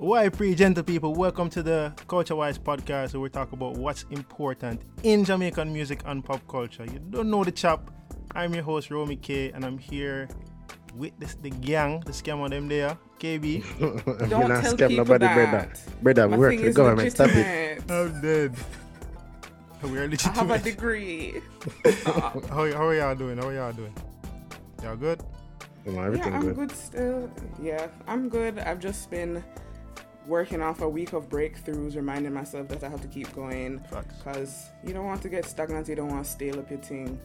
Why, pre gentle people, welcome to the Culture Wise podcast where we talk about what's important in Jamaican music and pop culture. You don't know the chap. I'm your host, Romy K, and I'm here with this, the gang, the scam on them there. KB. Don't not tell scam people nobody, that. brother. Brother, My work thing for the is government. Stop it. legitimate. I'm dead. We are I have a degree. How, how are y'all doing? How are y'all doing? Y'all good? Come on, yeah, I'm good. good. still. Yeah, I'm good. I've just been working off a week of breakthroughs, reminding myself that I have to keep going because you don't want to get stagnant. You don't want to stale up your thing.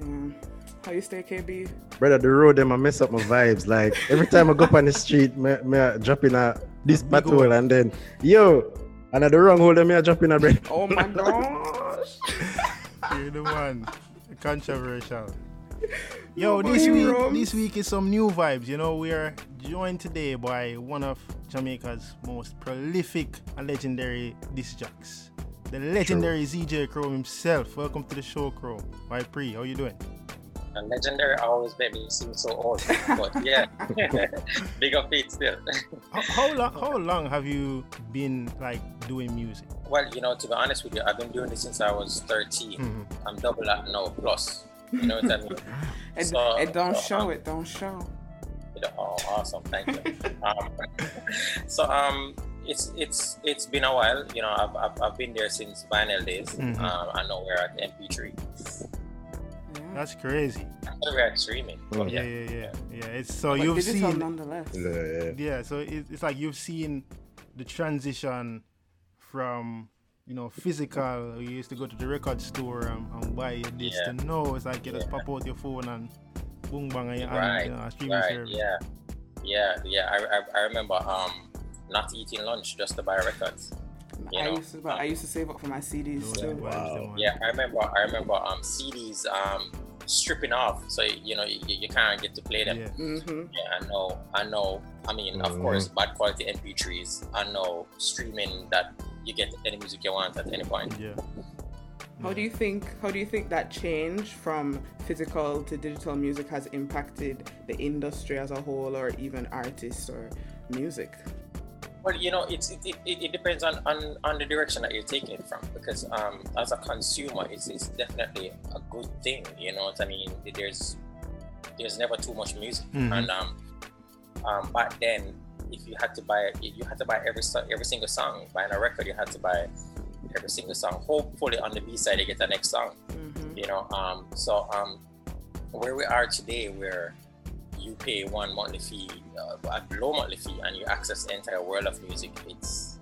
Yeah. How you stay, KB? Brother, the road them I mess up my vibes. Like every time I go up on the street, me, me I drop in a this big battle and then yo, and at the wrong hole, then me I drop in a break. Oh my gosh! You're the one. Controversial. Yo, Nobody this week, roams. this week is some new vibes. You know, we are joined today by one of Jamaica's most prolific and legendary disc jocks, the legendary ZJ Chrome himself. Welcome to the show, Chrome. Why pre? How you doing? And legendary always made me seem so old. But yeah, big up feet still. How, how long? How long have you been like doing music? well, you know, to be honest with you, I've been doing this since I was 13. Mhm. I'm double that now plus. You know what I mean? It, So- it don't so, show. um, It don't show. Oh, awesome! Thank you. Um, so um, it's it's it's been a while. You know, I've I've, I've been there since vinyl days. Mhm. Um, I know we're at MP3. Yeah. That's crazy. I we're at streaming. But Yeah, yeah, yeah, yeah, yeah. It's so But you've seen. nonetheless. Yeah, yeah so it, it's like you've seen the transition from you know physical you used to go to the record store and, and buy your disc Yeah. to know it's like you just Yeah. pop out your phone and boom bang and, Right, and you know, a streaming right, service yeah, yeah, yeah. I, I, I remember um not eating lunch just to buy records. You I know, used to, but I used to save up for my CDs Those too. Wow. Yeah, I remember. I remember um CDs um stripping off, so you know you, you can't get to play them. yeah Mm-hmm. Yeah, I know. I know. I mean, of Mhm. course, bad quality MP3s. I know streaming that you get any music you want at any point. yeah How do you think how do you think that change from physical to digital music has impacted the industry as a whole or even artists or music? Well, you know, it's it, it, it depends on, on, on the direction that you're taking it from. Because um, as a consumer, it's, it's definitely a good thing. You know what I mean? There's there's never too much music, Mhm. and um, um, back then, if you had to buy you had to buy every every single song. Buying a record, you had to buy every single song. Hopefully, on the B side, you get the next song. Mm-hmm. You know, um, so um, where we are today, where you pay one monthly fee, uh, a low monthly fee, and you access the entire world of music. It's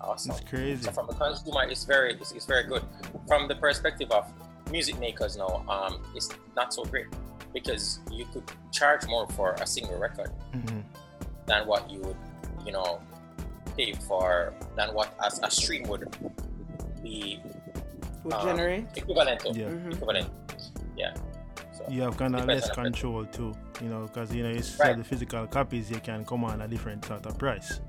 awesome. it's crazy So from the consumer, it's very, it's, it's very good. From the perspective of music makers now, um, it's not so great because you could charge more for a single record Mhm. than what you would, you know, pay for than what as a stream would be Would um, generate? equivalent to. Yeah. Mhm. Equivalent. Yeah. So, you have kind of less control too you know because you know you sell Right. the physical copies you can come on a different sort of price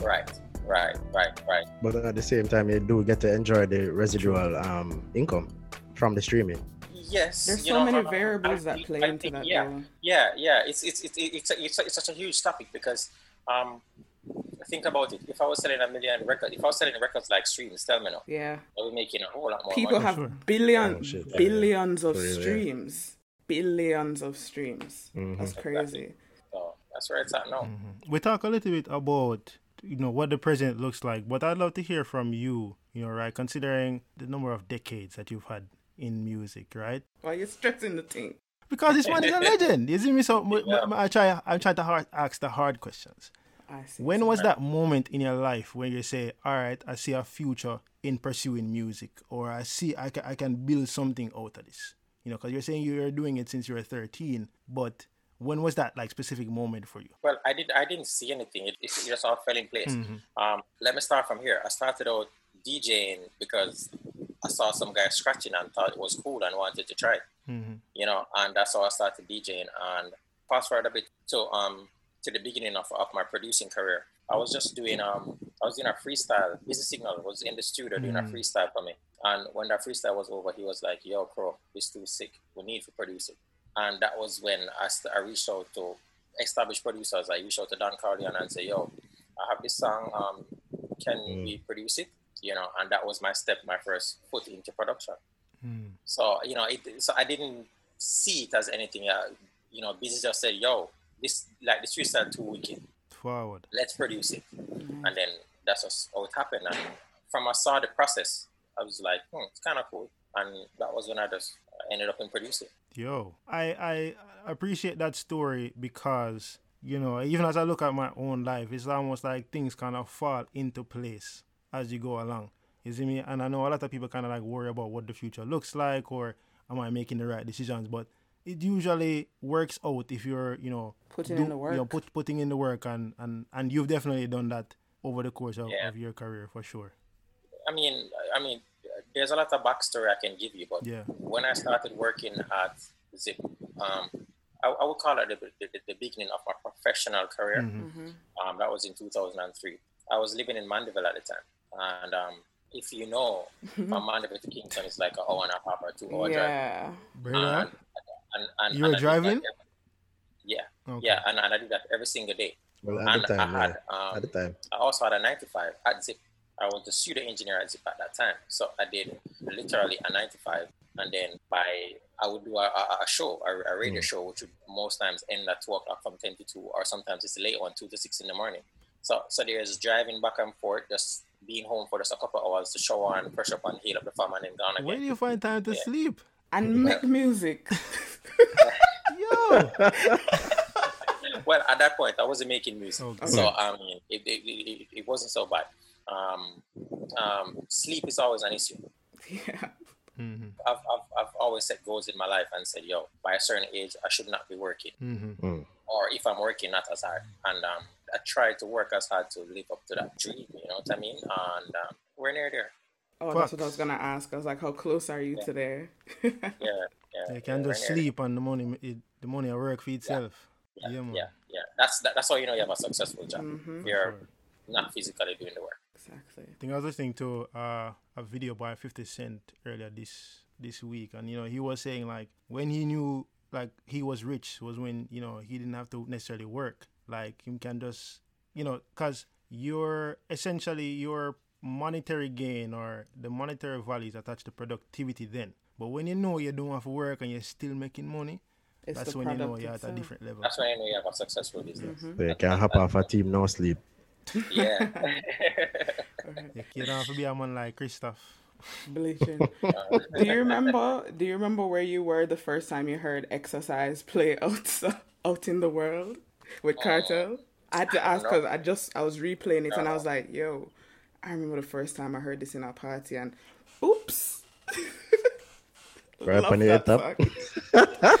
Right, right, right, right. But at the same time, you do get to enjoy the residual um income from the streaming. Yes. There's so know, many variables I that think- play I into think, that. Yeah, though. yeah, yeah. It's it's it's it's, it's, it's such a huge topic because um, think about it. If I was selling a million records, if I was selling records like streams, tell me now, Yeah. I'll be making a whole lot more People money. have Sure. billion, Oh, shit. billions of For real, yeah. streams. Billions of streams. Mhm. That's crazy. So that's where it's at now. Mhm. we talk a little bit about you know what the present looks like but i'd love to hear from you you know right considering the number of decades that you've had in music right Why you stressing the thing? because this man is a legend you see me so m- m- Yeah. i try i'm trying to hard, ask the hard questions I see. when was that moment in your life when you say all right i see a future in pursuing music or i see i can, I can build something out of this you know because you're saying you're doing it since you were 13 but when was that like specific moment for you Well, I didn't I didn't see anything. It, it just all fell in place. Mhm. Um, let me start from here. I started out DJing because I saw some guy scratching and thought it was cool and wanted to try. it. Mhm. you know, and that's how I started DJing. And fast forward a bit to um to the beginning of, of my producing career. I was just doing um I was doing a freestyle. Busy Signal was in the studio doing a Mm. freestyle for me. And when that freestyle was over, he was like, "Yo, Chrome, this too sick. We need to produce it." And that was when I, st- I reached out to established producers. I reached out to Don Corleon and say, "Yo, I have this song. Um, can Mm. we produce it? You know, and that was my step, my first foot into production. Mm. So you know, it, so I didn't see it as anything. Uh, you know, Busy just said, "Yo, this like this freestyle too wicked. Forward. Let's produce it." And then that's just how it happened. And from I saw the process, I was like, hmm, "It's kind of cool." And that was when I just ended up in producing. Yo, I I appreciate that story because you know even as I look at my own life, it's almost like things kind of fall into place as you go along. You see me? And I know a lot of people kind of like worry about what the future looks like or am I making the right decisions, but it usually works out if you're you know Putting do- in the work. You know, work. put, putting in the work and and and you've definitely done that over the course of, Yeah. of your career for sure. I mean, I mean, there's a lot of backstory I can give you, but Yeah. when I started working at Zip, um, I, I would call it the, the, the beginning of my professional career. Mhm. Mhm. Um, that was in 2003. I was living in Mandeville at the time, and um, if you know, from Mandeville to Kingston is like an hour and a half or two hour drive. Yeah. Brother, And, and, and, You were and I did that driving? yeah, okay. yeah, and, and I did that every single day. Well, at and the time, I had, yeah. um, At the time. I also had a 95 at Zip. I was the pseudo engineer at Zip at that time. So I did literally a 95. And then by, I would do a, a, a show, a, a radio Mm. show, which would most times end at 2 o'clock from 10 to 2, or sometimes it's a late one, 2 to 6 in the morning. So, so there's driving back and forth, just being home for just a couple of hours to shower and fresh up and heal up the farm and then gone again. Where do you find time to Yeah. sleep? And make music. Yo. well, at that point, I wasn't making music, Okay. so I mean, it, it, it, it wasn't so bad. Um, um, sleep is always an issue. yeah. hmm I've, I've, I've always set goals in my life and said, yo, by a certain age, I should not be working, hmm Mm. or if I'm working, not as hard. And um, I try to work as hard to live up to that dream. You know what I mean? And um, we're near there. Oh, that's what I was gonna ask. I was like, how close are you to there? Yeah, yeah. You can yeah, just we're near sleep and the money it, the money will work for itself. Yeah, Yeah, man. yeah, yeah. That's that, that's how you know you have a successful job. Mhm. You're Sure. not physically doing the work. Exactly. I think I was listening to uh, a video by 50 Cent earlier this this week, and you know he was saying like when he knew like he was rich was when you know he didn't have to necessarily work. Like you can just you know because you're essentially your monetary gain or the monetary value is attached to productivity then. But when you know you don't have work and you're still making money, It's that's when you know you're at a different level. That's when you know you have a successful business. Mhm. So you can hop off a team, no sleep. Yeah. You, you don't have to be a man like Christoph. Bleaching. do you remember? Do you remember where you were the first time you heard "Exercise" play out out in the world with Kartel? I had to ask because I just I was replaying it and I was like, "Yo, I remember the first time I heard this in our party and oops." Right Love on the that top.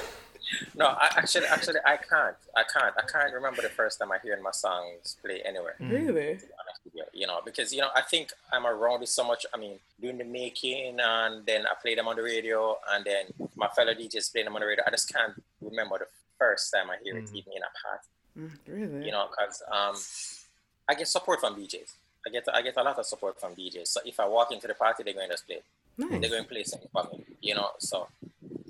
No, I, actually, actually, I can't. I can't. I can't remember the first time I heard my songs play anywhere. Really? to be honest with you, You know, because you know, I think I'm around it so much. I mean, doing the making, and then I play them on the radio, and then my fellow DJs play them on the radio. I just can't remember the first time I hear it, even in a party. Mm, really? You know, because um, I get support from DJs. I get I get a lot of support from DJs. So if I walk into the party, they're going to play. nice. They're going to play something for me. You know, so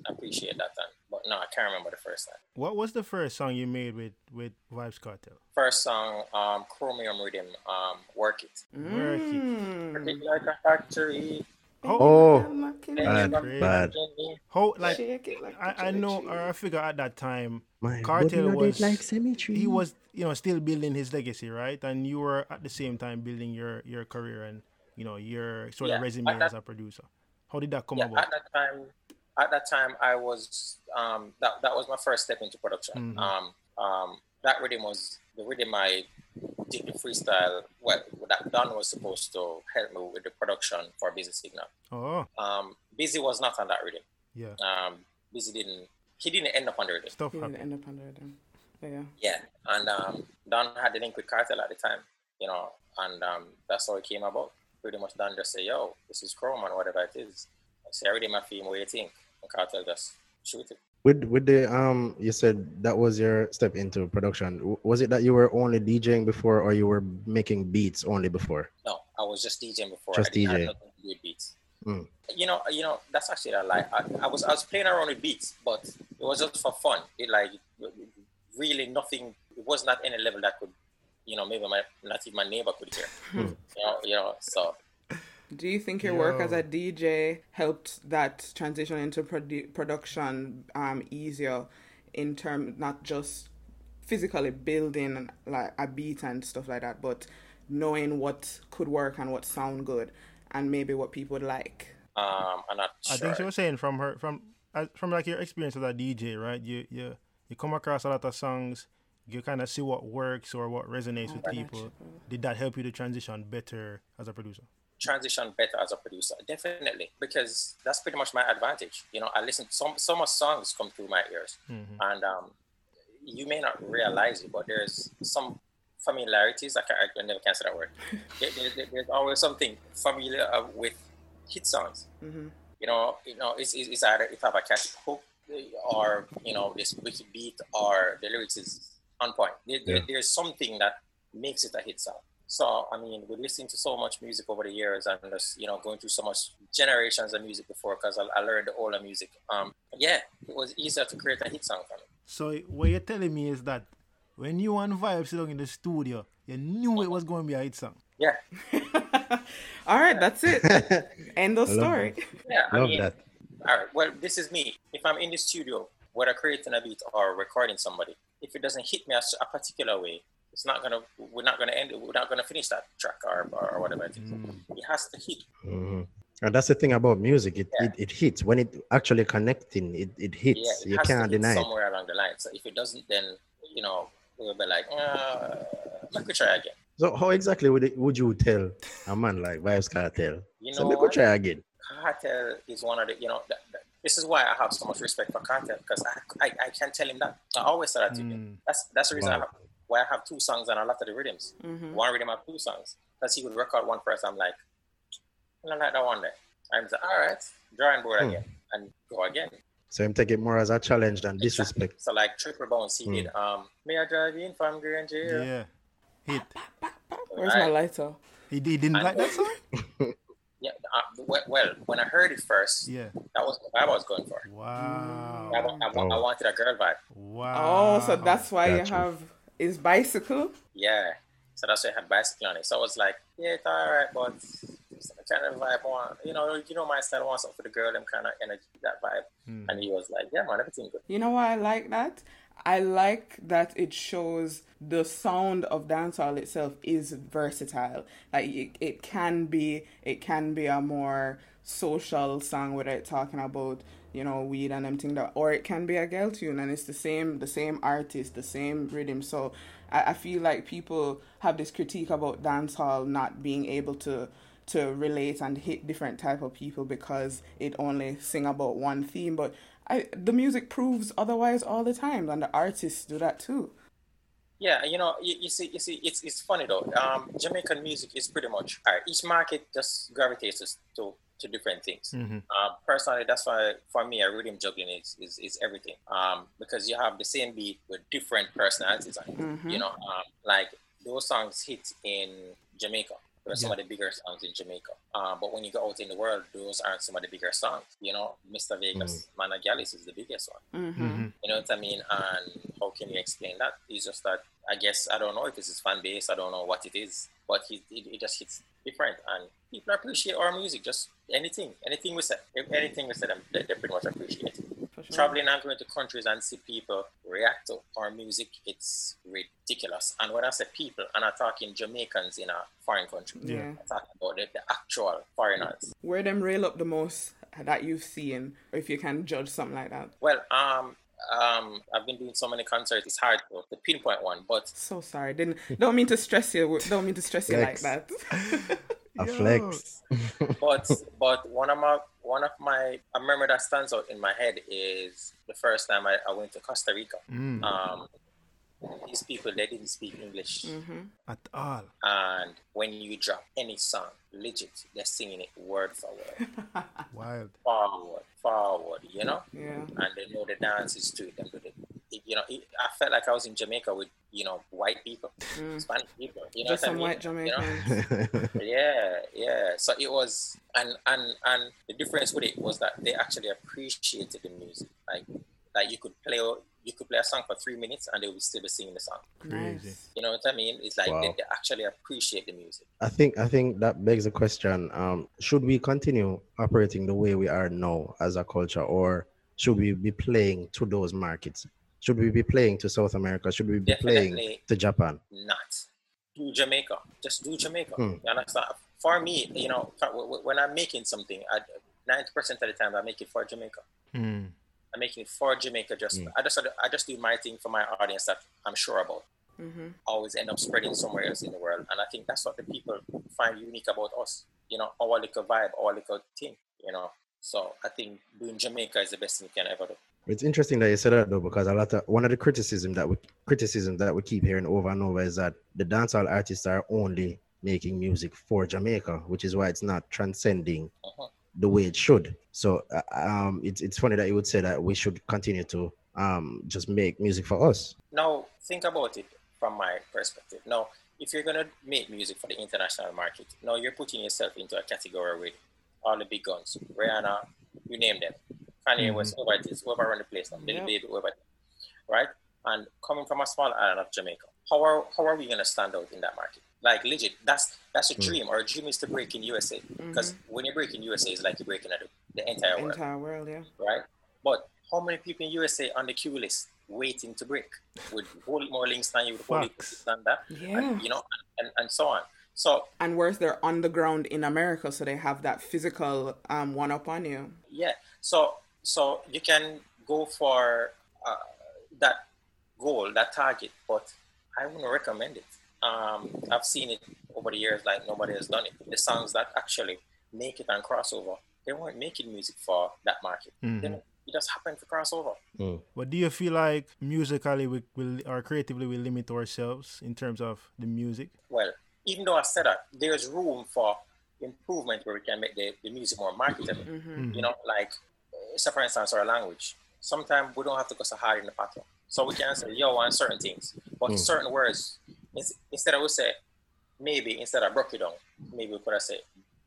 I appreciate that. Time. But no, I can't remember the first time. What was the first song you made with with Vybz Kartel? First song, um, Chromium Rhythm, um, Work It. Work it. Mm. Work it like a factory. Oh, Knocking bad, bad. How like Shake it like I, a I know or I figure at that time My Kartel body was like cemetery. he was you know still building his legacy right and you were at the same time building your your career and you know your sort Yeah, of resume that- as a producer. How did that come Yeah, about? at that time, at that time, I was um, that that was my first step into production. Mhm. Um, um, that rhythm was the rhythm I did the freestyle. Well, that Don was supposed to help me with the production for Busy Signal. Oh Um, Busy was not on that rhythm. yeah, Um, Busy didn't. He didn't end up on the rhythm. stuff You didn't happened. end up under them. Yeah. Yeah, and um, Don had the link with Kartel at the time, you know, and um, that's how it came about. Pretty much Don just say, "Yo, this is Chrome and whatever it is." I say, "I already my film. What do you think?" And Kartel just shoot it. With with the um, you said that was your step into production. Was it that you were only DJing before, or you were making beats only before? No, I was just DJing before. Just DJ. nothing to do with beats. Mm. You know, you know, that's actually a lie. I, I was I was playing around with beats, but it was just for fun. It like really nothing. It was not any level that could, you know maybe my not even my neighbor could hear. you know, you know. So do you think your work as a DJ helped that transition into produ- production um, easier in terms not just physically building like a beat and stuff like that, but knowing what could work and what sound good and maybe what people would like? Um, I'm not sure. I think she was saying from her from from like your experience as a DJ, right? You you you come across a lot of songs, you kind of see what works or what resonates with people. Did that help you to transition better as a producer? Transition better as a producer definitely because that's pretty much my advantage you know i listen some so much songs come through my ears mm-hmm. and um, you may not realize it but there's some familiarities i, can, I never can say that word there, there, there's always something familiar uh, with hit songs mm-hmm. you know you know it's, it's either if i have a catchy hook or you know this wicked beat or the lyrics is on point there, yeah. there's something that makes it a hit song so, I mean, we're listening to so much music over the years and just, you know, going through so much generations of music before because I, I, learned all the older music. Um, yeah, it was easier to create a hit song for me. So, what you're telling me is that when you and Vibe sit in the studio, you knew it was going to be a hit song. Yeah. all right, that's it. End of story. Yeah, I Love mean, that. All right, well, this is me. If I'm in the studio, whether creating a beat or recording somebody, if it doesn't hit me a, a particular way, it's not gonna we're not gonna end it we're not gonna finish that track or, or, whatever it is. Mm. it has to hit. Mm-hmm. and that's the thing about music it, yeah. it, it, hits. When it actually connecting it, it hits. yeah, it you can't deny somewhere along the line. So if it doesn't then you know we'll be like uh, let me try again. So how exactly would it, would you tell a man like Vybz Kartel you know so let me try again. Kartel is one of the you know the, the, this is why I have so much respect for Kartel because I, I, I can tell him that. I always say that to mm. him that's that's the reason wow. I have why I have two songs and a lot of the rhythms. Mm-hmm. One rhythm I have two songs. Because he would record one first. I'm like, I don't like that one there. I'm like, all right, drawing board hmm. again and go again. So him take it more as a challenge than disrespect. Exactly. So like Triple Bones, he mm. did um May I drive in from Green Jail? Yeah. Hit. Where's my lighter? He, he didn't and, like that song? yeah, uh, well, when I heard it first, yeah, that was the vibe I was going for. Wow. I, I, I, oh. I wanted a girl vibe. Wow. Oh, so that's why gotcha. you have is bicycle. Yeah. So that's why I had bicycle on it. So I was like, yeah, it's all right, but it's kind of vibe on, you know, you know my style wants something for the girl, them kind of energy, that vibe. Mm. And he was like, yeah, man, everything good. You know why I like that? I like that it shows the sound of dancehall itself is versatile. Like it, it can be, it can be a more social song whether it's talking about you know weed and everything that or it can be a girl tune and it's the same the same artist the same rhythm. So I, I feel like people have this critique about dancehall not being able to to relate and hit different type of people because it only sing about one theme. But I, the music proves otherwise all the time and the artists do that too. Yeah, you know, you, you, see, you see, it's it's funny though. Um, Jamaican music is pretty much each market just gravitates to to different things. Mm-hmm. Um, personally, that's why for me, a rhythm juggling is, is, is everything. Um, because you have the same beat with different personalities on it. Mm-hmm. You know, um, like those songs hit in Jamaica. Those are yeah. some of the bigger songs in Jamaica. Um, but when you go out in the world, those aren't some of the bigger songs. You know, Mr. Vegas, mm-hmm. Mana Gallus is the biggest one. Mm-hmm. Mm-hmm. You know what I mean? And how can you explain that? It's just that I guess I don't know if it's his fan base. I don't know what it is, but it, it, it just hits different, and people appreciate our music. Just anything, anything we say, anything we said, they, they pretty much appreciate it. Sure. Traveling and going to countries and see people react to our music, it's ridiculous. And when I say people, I'm not talking Jamaicans in a foreign country. Yeah, I'm talking about the, the actual foreigners. Where them rail up the most that you've seen, if you can judge something like that? Well, um, um, I've been doing so many concerts. It's hard to, to pinpoint one, but so sorry. Didn't don't mean to stress you. Don't mean to stress you like that. A flex. but but one of my one of my a memory that stands out in my head is the first time I, I went to Costa Rica. Mm. Um, these people they didn't speak English mm-hmm. at all. And when you drop any song, legit, they're singing it word for word. Wild. Forward, forward, you know? Yeah. And they know the dances to it. And it, you know, I felt like I was in Jamaica with, you know, white people, mm. Spanish people. You know Just some I mean? white Jamaicans. You know? yeah, yeah. So it was, and, and, and the difference with it was that they actually appreciated the music. Like, like you could play you could play a song for three minutes and they will still be singing the song. Crazy. You know what I mean? It's like Wow. they, they actually appreciate the music. I think I think that begs the question: um, Should we continue operating the way we are now as a culture, or should we be playing to those markets? Should we be playing to South America? Should we be playing to Japan? not. Do Jamaica. Just do Jamaica. Hmm. You understand? For me, you know, for- w- w- when I'm making something, I, 90% of the time I make it for Jamaica. Mm. I'm making it for Jamaica. Just Mm. I just I just do my thing for my audience that I'm sure about. Mm-hmm. Always end up spreading somewhere else in the world, and I think that's what the people find unique about us. You know, our little vibe, our little thing. You know, so I think doing Jamaica is the best thing you can ever do. It's interesting that you said that though, because a lot of one of the criticism that we criticism that we keep hearing over and over is that the dancehall artists are only making music for Jamaica, which is why it's not transcending Uh-huh. the way it should. So uh, um, it's it's funny that you would say that we should continue to um just make music for us. Now, think about it from my perspective. Now, if you're gonna make music for the international market, now you're putting yourself into a category with all the big guns, Rihanna, you name them, Kanye Mhm. West, whoever it is, whoever run the place Yep. Baby, whoever, right? And coming from a small island of Jamaica, how are how are we gonna stand out in that market? Like legit, that's that's a Mm. dream. Our dream is to break in USA because when you break in USA, it's like you're breaking the, the entire world Entire world, yeah. right? But how many people in USA on the queue list waiting to break with whole more links than you, with whole lot than that, Yeah. and, you know, and, and so on. So And worse, they're on the ground in America, so they have that physical um one up on you. yeah, so so you can go for uh, that goal, that target, but I wouldn't recommend it. Um, I've seen it over the years, like nobody has done it. The songs that actually make it and crossover, they weren't making music for that market. Mhm. They, it just happened to cross over. But do you feel like musically we will or creatively we limit ourselves in terms of the music? well, even though I said that, there's room for improvement where we can make the, the music more marketable. Mm-hmm. You know, like, say for instance, our language. Sometimes we don't have to go so hard in the pattern. So we can say yo on certain things, but Mm. certain words, instead of we say, maybe instead of broke it down, maybe we could have said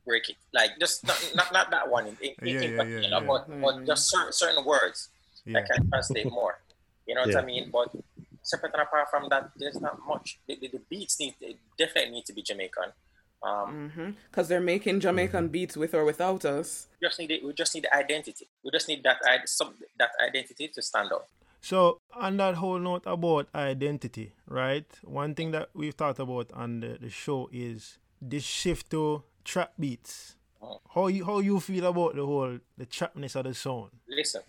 break it. Like just not not, not that one in, in, Yeah, in yeah, particular, yeah, yeah. but, but just certain, certain words Yeah. that can translate more. You know what Yeah. I mean? But separate and apart from that, there's not much. The, the, the beats need they definitely need to be Jamaican. Um, Mm-hmm. Because they're making Jamaican beats with or without us. we just need it, we just need the identity. We just need that i- some that identity to stand out. So on that whole note about identity, right? One thing that we've talked about on the, the show is this shift to trap beats. How you how you feel about the whole the trapness of the sound? Listen,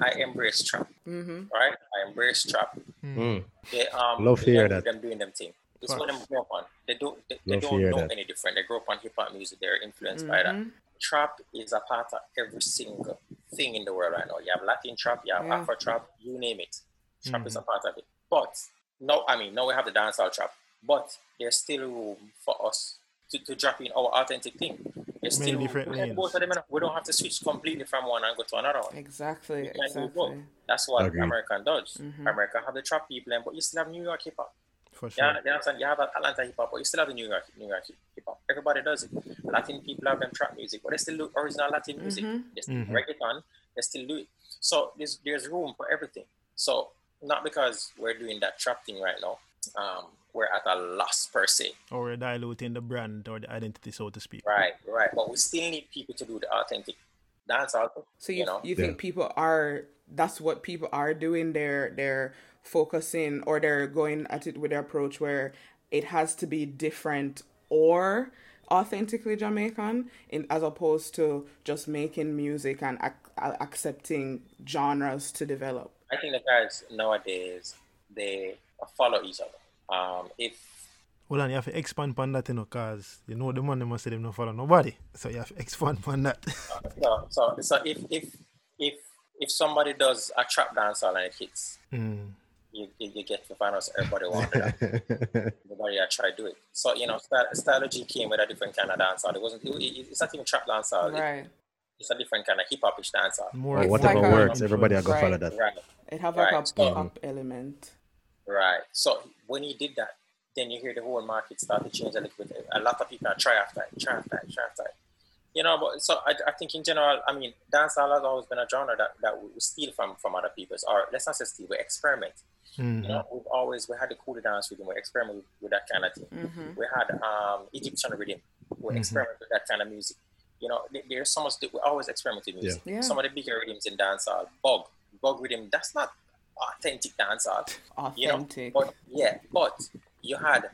I embrace trap, Mm-hmm. right? I embrace trap. Mm. They um Love to they hear don't that. Them doing them thing. It's what them grow up on. They don't they, they don't know that. any different. They grow up on hip hop music. They're influenced by that. Mm-hmm. Trap is a part of every single thing in the world right now. You have Latin trap, you have Yeah. Afro trap, you name it. Trap is a part of it. But no, I mean, now we have the dancehall trap, but there's still room for us to, to drop in our authentic thing. There's Many still different We can both of them, we don't have to switch completely from one and go to another one. Exactly. We can do both. Exactly. That's what Agreed. American does. Mhm. America have the trap people, and but you still have New York hip hop. For sure. Yeah, you understand? You have Atlanta hip hop, but you still have the New York New York hip hop. Everybody does it. Latin people have them trap music, but they still do original Latin music. Mhm. They still Mhm. reggaeton. They still do it. So there's there's room for everything. So not because we're doing that trap thing right now, um, we're at a loss per se. Or we're diluting the brand or the identity, so to speak. Right, right. But we still need people to do the authentic dance out. So you you know? you think people are that's what people are doing? They're they're focusing or they're going at it with their approach where it has to be different or authentically Jamaican, in as opposed to just making music and ac- uh, accepting genres to develop. I think the guys nowadays they follow each other. Um, if Hold on, you have to expand on that, you know, because you know the money must say them not follow nobody. So you have to expand on that. so, so, so if if if if somebody does a trap dance and it hits, Mm. you, you, you get to find out everybody wanted that. Everybody that try to do it. So you know, Sty- Stylo G came with a different kind of dancehall. It wasn't. It, it- it's not even trap dancehall. It- Right. it's a different kind of hip hopish dancehall. More or It's whatever like a- works, everybody will go Right. follow that. Right, It have like Right. a So- pop element. Right. So when he did that, then you hear the whole market start to change a little bit. A lot of people are try after it, try after it, try after it. you know, but so I, I think in general, I mean, dancehall has always been a genre that, that we steal from from other people's, or let's not say steal, we experiment. Mhm. You know, we've always we had the cool dance rhythm, we experiment with, with that kind of thing. Mhm. We had um Egyptian rhythm, we Mhm. experiment with that kind of music. You know, there's so much that we always experiment with music. Yeah. Some of the bigger rhythms in dancehall, bug, bug rhythm, that's not authentic dancehall. You know, Authentic. but yeah, but you had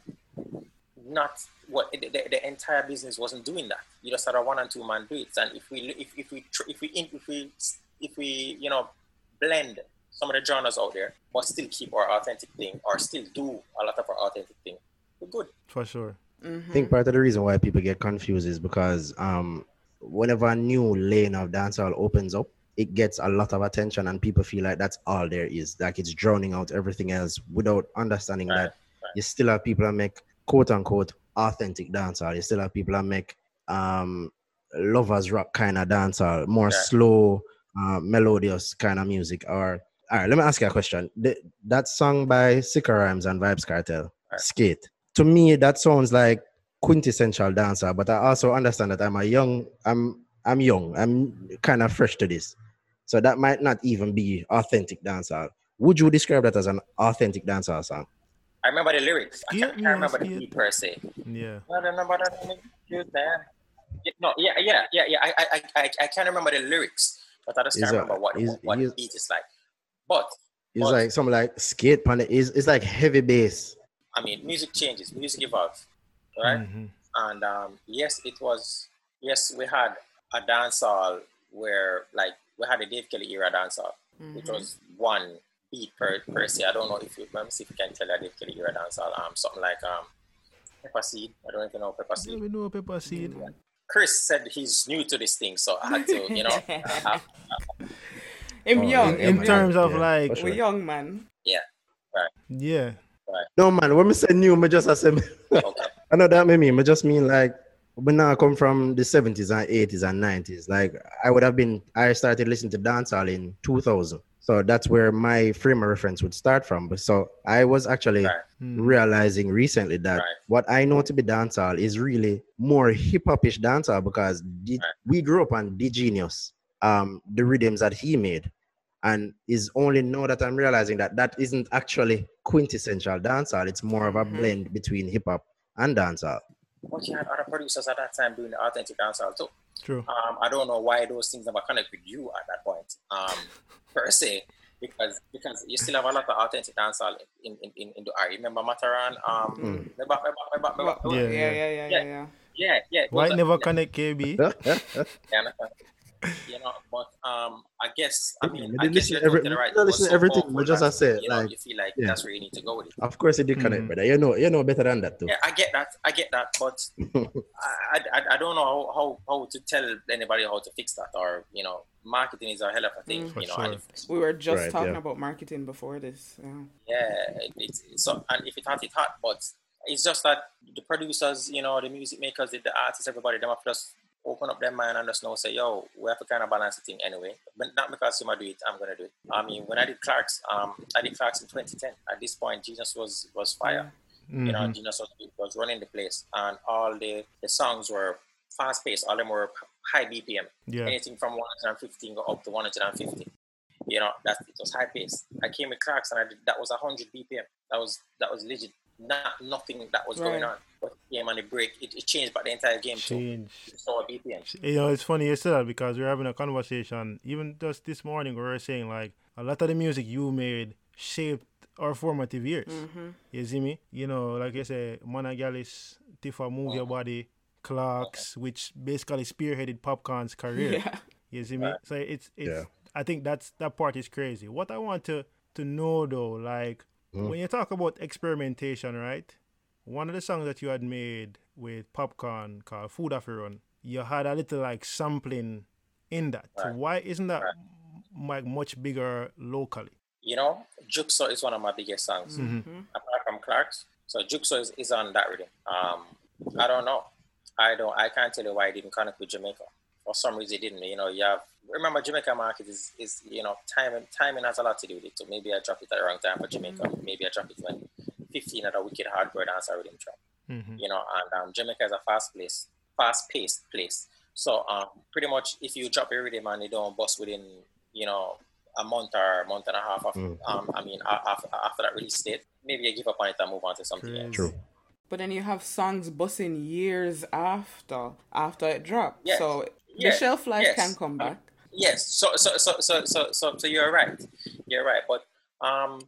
not what the, the, the entire business wasn't doing that. You just had a one and two man beats, and if we if, if we tr- if we if we if we you know blend some of the genres out there, but still keep our authentic thing, or still do a lot of our authentic thing, we're good. For sure. Mhm. I think part of the reason why people get confused is because um, whenever a new lane of dancehall opens up, it gets a lot of attention, and people feel like that's all there is. Like it's drowning out everything else without understanding Right, that you still have people that make quote unquote authentic dancehall. You still have people that make um, lovers rock kind of dancehall, more Right. slow, uh, melodious kind of music. Or all right, let me ask you a question. The, that song by Sikka Rymes and Vybz Kartel, Right. Skate. To me, that sounds like quintessential dancer, but I also understand that I'm a young, I'm I'm young, I'm kind of fresh to this. So that might not even be authentic dancehall. Would you describe that as an authentic dancehall song? I remember the lyrics. I can't, Skip, can't remember yeah, the beat per se. Yeah. I remember that you there. Yeah, No, yeah, yeah, yeah, yeah. I, I, I, I can't remember the lyrics, but I just can't Is, remember what is- what is- the beat is like. But It's But- like something like skate pan is it's like heavy bass. I mean, music changes, music evolves, right? Mhm. And um, yes, it was. Yes, we had a dancehall where, like, we had a Dave Kelly era dancehall, which Mhm. was one beat per, per se. I don't know if you let me see if you can tell a Dave Kelly era dancehall. Um, something like um, Pepper Seed. I don't know if you know Pepper Yeah, Seed. we know pepper seed. Chris said he's new to this thing, so I had to, you know, I, I'm Oh, young. In, in I'm terms young. of Yeah, like, sure. We're young, man. yeah. Right. Yeah. Right. No man, when me say new, me just say okay. I know that me mean, me just mean like when I come from the 70s and 80s and 90s. Like I would have been I started listening to dancehall in 2000. So that's where my frame of reference would start from. But so I was actually Right. Mm. realizing recently that Right. what I know to be dancehall is really more hip hopish dancehall because D- Right. we grew up on Di Genius, um, the rhythms that he made, and is only now that I'm realizing that that isn't actually quintessential dancehall. It's more of a Mhm. blend between hip hop and dancehall. But you had other producers at that time doing the authentic dancehall too. True. Um, I don't know why those things never connect with you at that point, um, per se, because because you still have a lot of authentic dancehall in in in, in the art. Remember Mataran? Um, Mm. remember, remember, remember, remember, Well, Yeah, yeah, yeah. yeah, yeah, yeah, yeah. yeah, yeah. Why never yeah, connect KB? yeah, no, you know, but um, I guess I mean, I guess listen you're every- right. don't It was listen so everything, but just I said, you know, like, you feel like yeah. that's where you need to go with it. of course, it did connect, Mhm. brother. You know, you know better than that too. Yeah, I get that. I get that, but I, I, I don't know how, how, how to tell anybody how to fix that, or you know, marketing is a hell of a thing, Mm. You know. sure. And if, We were just Right, talking yeah. about marketing before this. Yeah. yeah, it, it's so and if it hot, it hot, but it's just that the producers, you know, the music makers, the, the artists, everybody, them have just open up their mind and just know, say, yo, we have to kind of balance the thing anyway. But not because somebody do it, I'm gonna do it. I mean, when I did Clark's, um, I did Clark's in 2010. At this point, Jesus was was fire. You know, Jesus was, was running the place, and all the the songs were fast paced. All them were high BPM. Yeah. Anything from 115 go up to 150. You know, that it was high paced. I came with Clarks and I did that was 100 BPM. That was that was legit. Not nothing that was going on. But it came on the break, it, it changed but the entire game too. Change. So a BPM. You know, it's funny you say that because we we're having a conversation, even just this morning, where we were saying like a lot of the music you made shaped our formative years. Mm-hmm. You see me? You know, like I say, Managalis, Tifa, Move Your Body, Clarks, which basically spearheaded Popcaan's career. Yeah. You see me? So it's it's. Yeah. I think that's that part is crazy. What I want to to know though, like when you talk about experimentation, right? One of the songs that you had made with Popcaan called "Food Off Run," you had a little like sampling in that. Right. why isn't that Right. like much bigger locally? You know, Jukso is one of my biggest songs. Mm-hmm. apart from Clark's. So Jukso is, is on that rhythm. Um, I don't know. I don't. I can't tell you why it didn't connect with Jamaica. For some reason, it didn't. You know, you have remember Jamaica market is, is you know timing timing has a lot to do with it. So maybe I dropped it at the wrong time for Jamaica. Maybe I dropped it when 15 at a wicked hardcore dance rhythm track. hmm You know, and um, Jamaica is a fast place, fast paced place. So um, pretty much if you drop your rhythm and you don't bust within, you know, a month or a month and a half of, mm. um, I mean, after, after that release date, maybe you give up on it and move on to something Crazy. else. True. But then you have songs busting years after after it dropped. Yes. So yes. the shelf life yes. can come back. Yes. So so so so so so so you're right. You're right. But um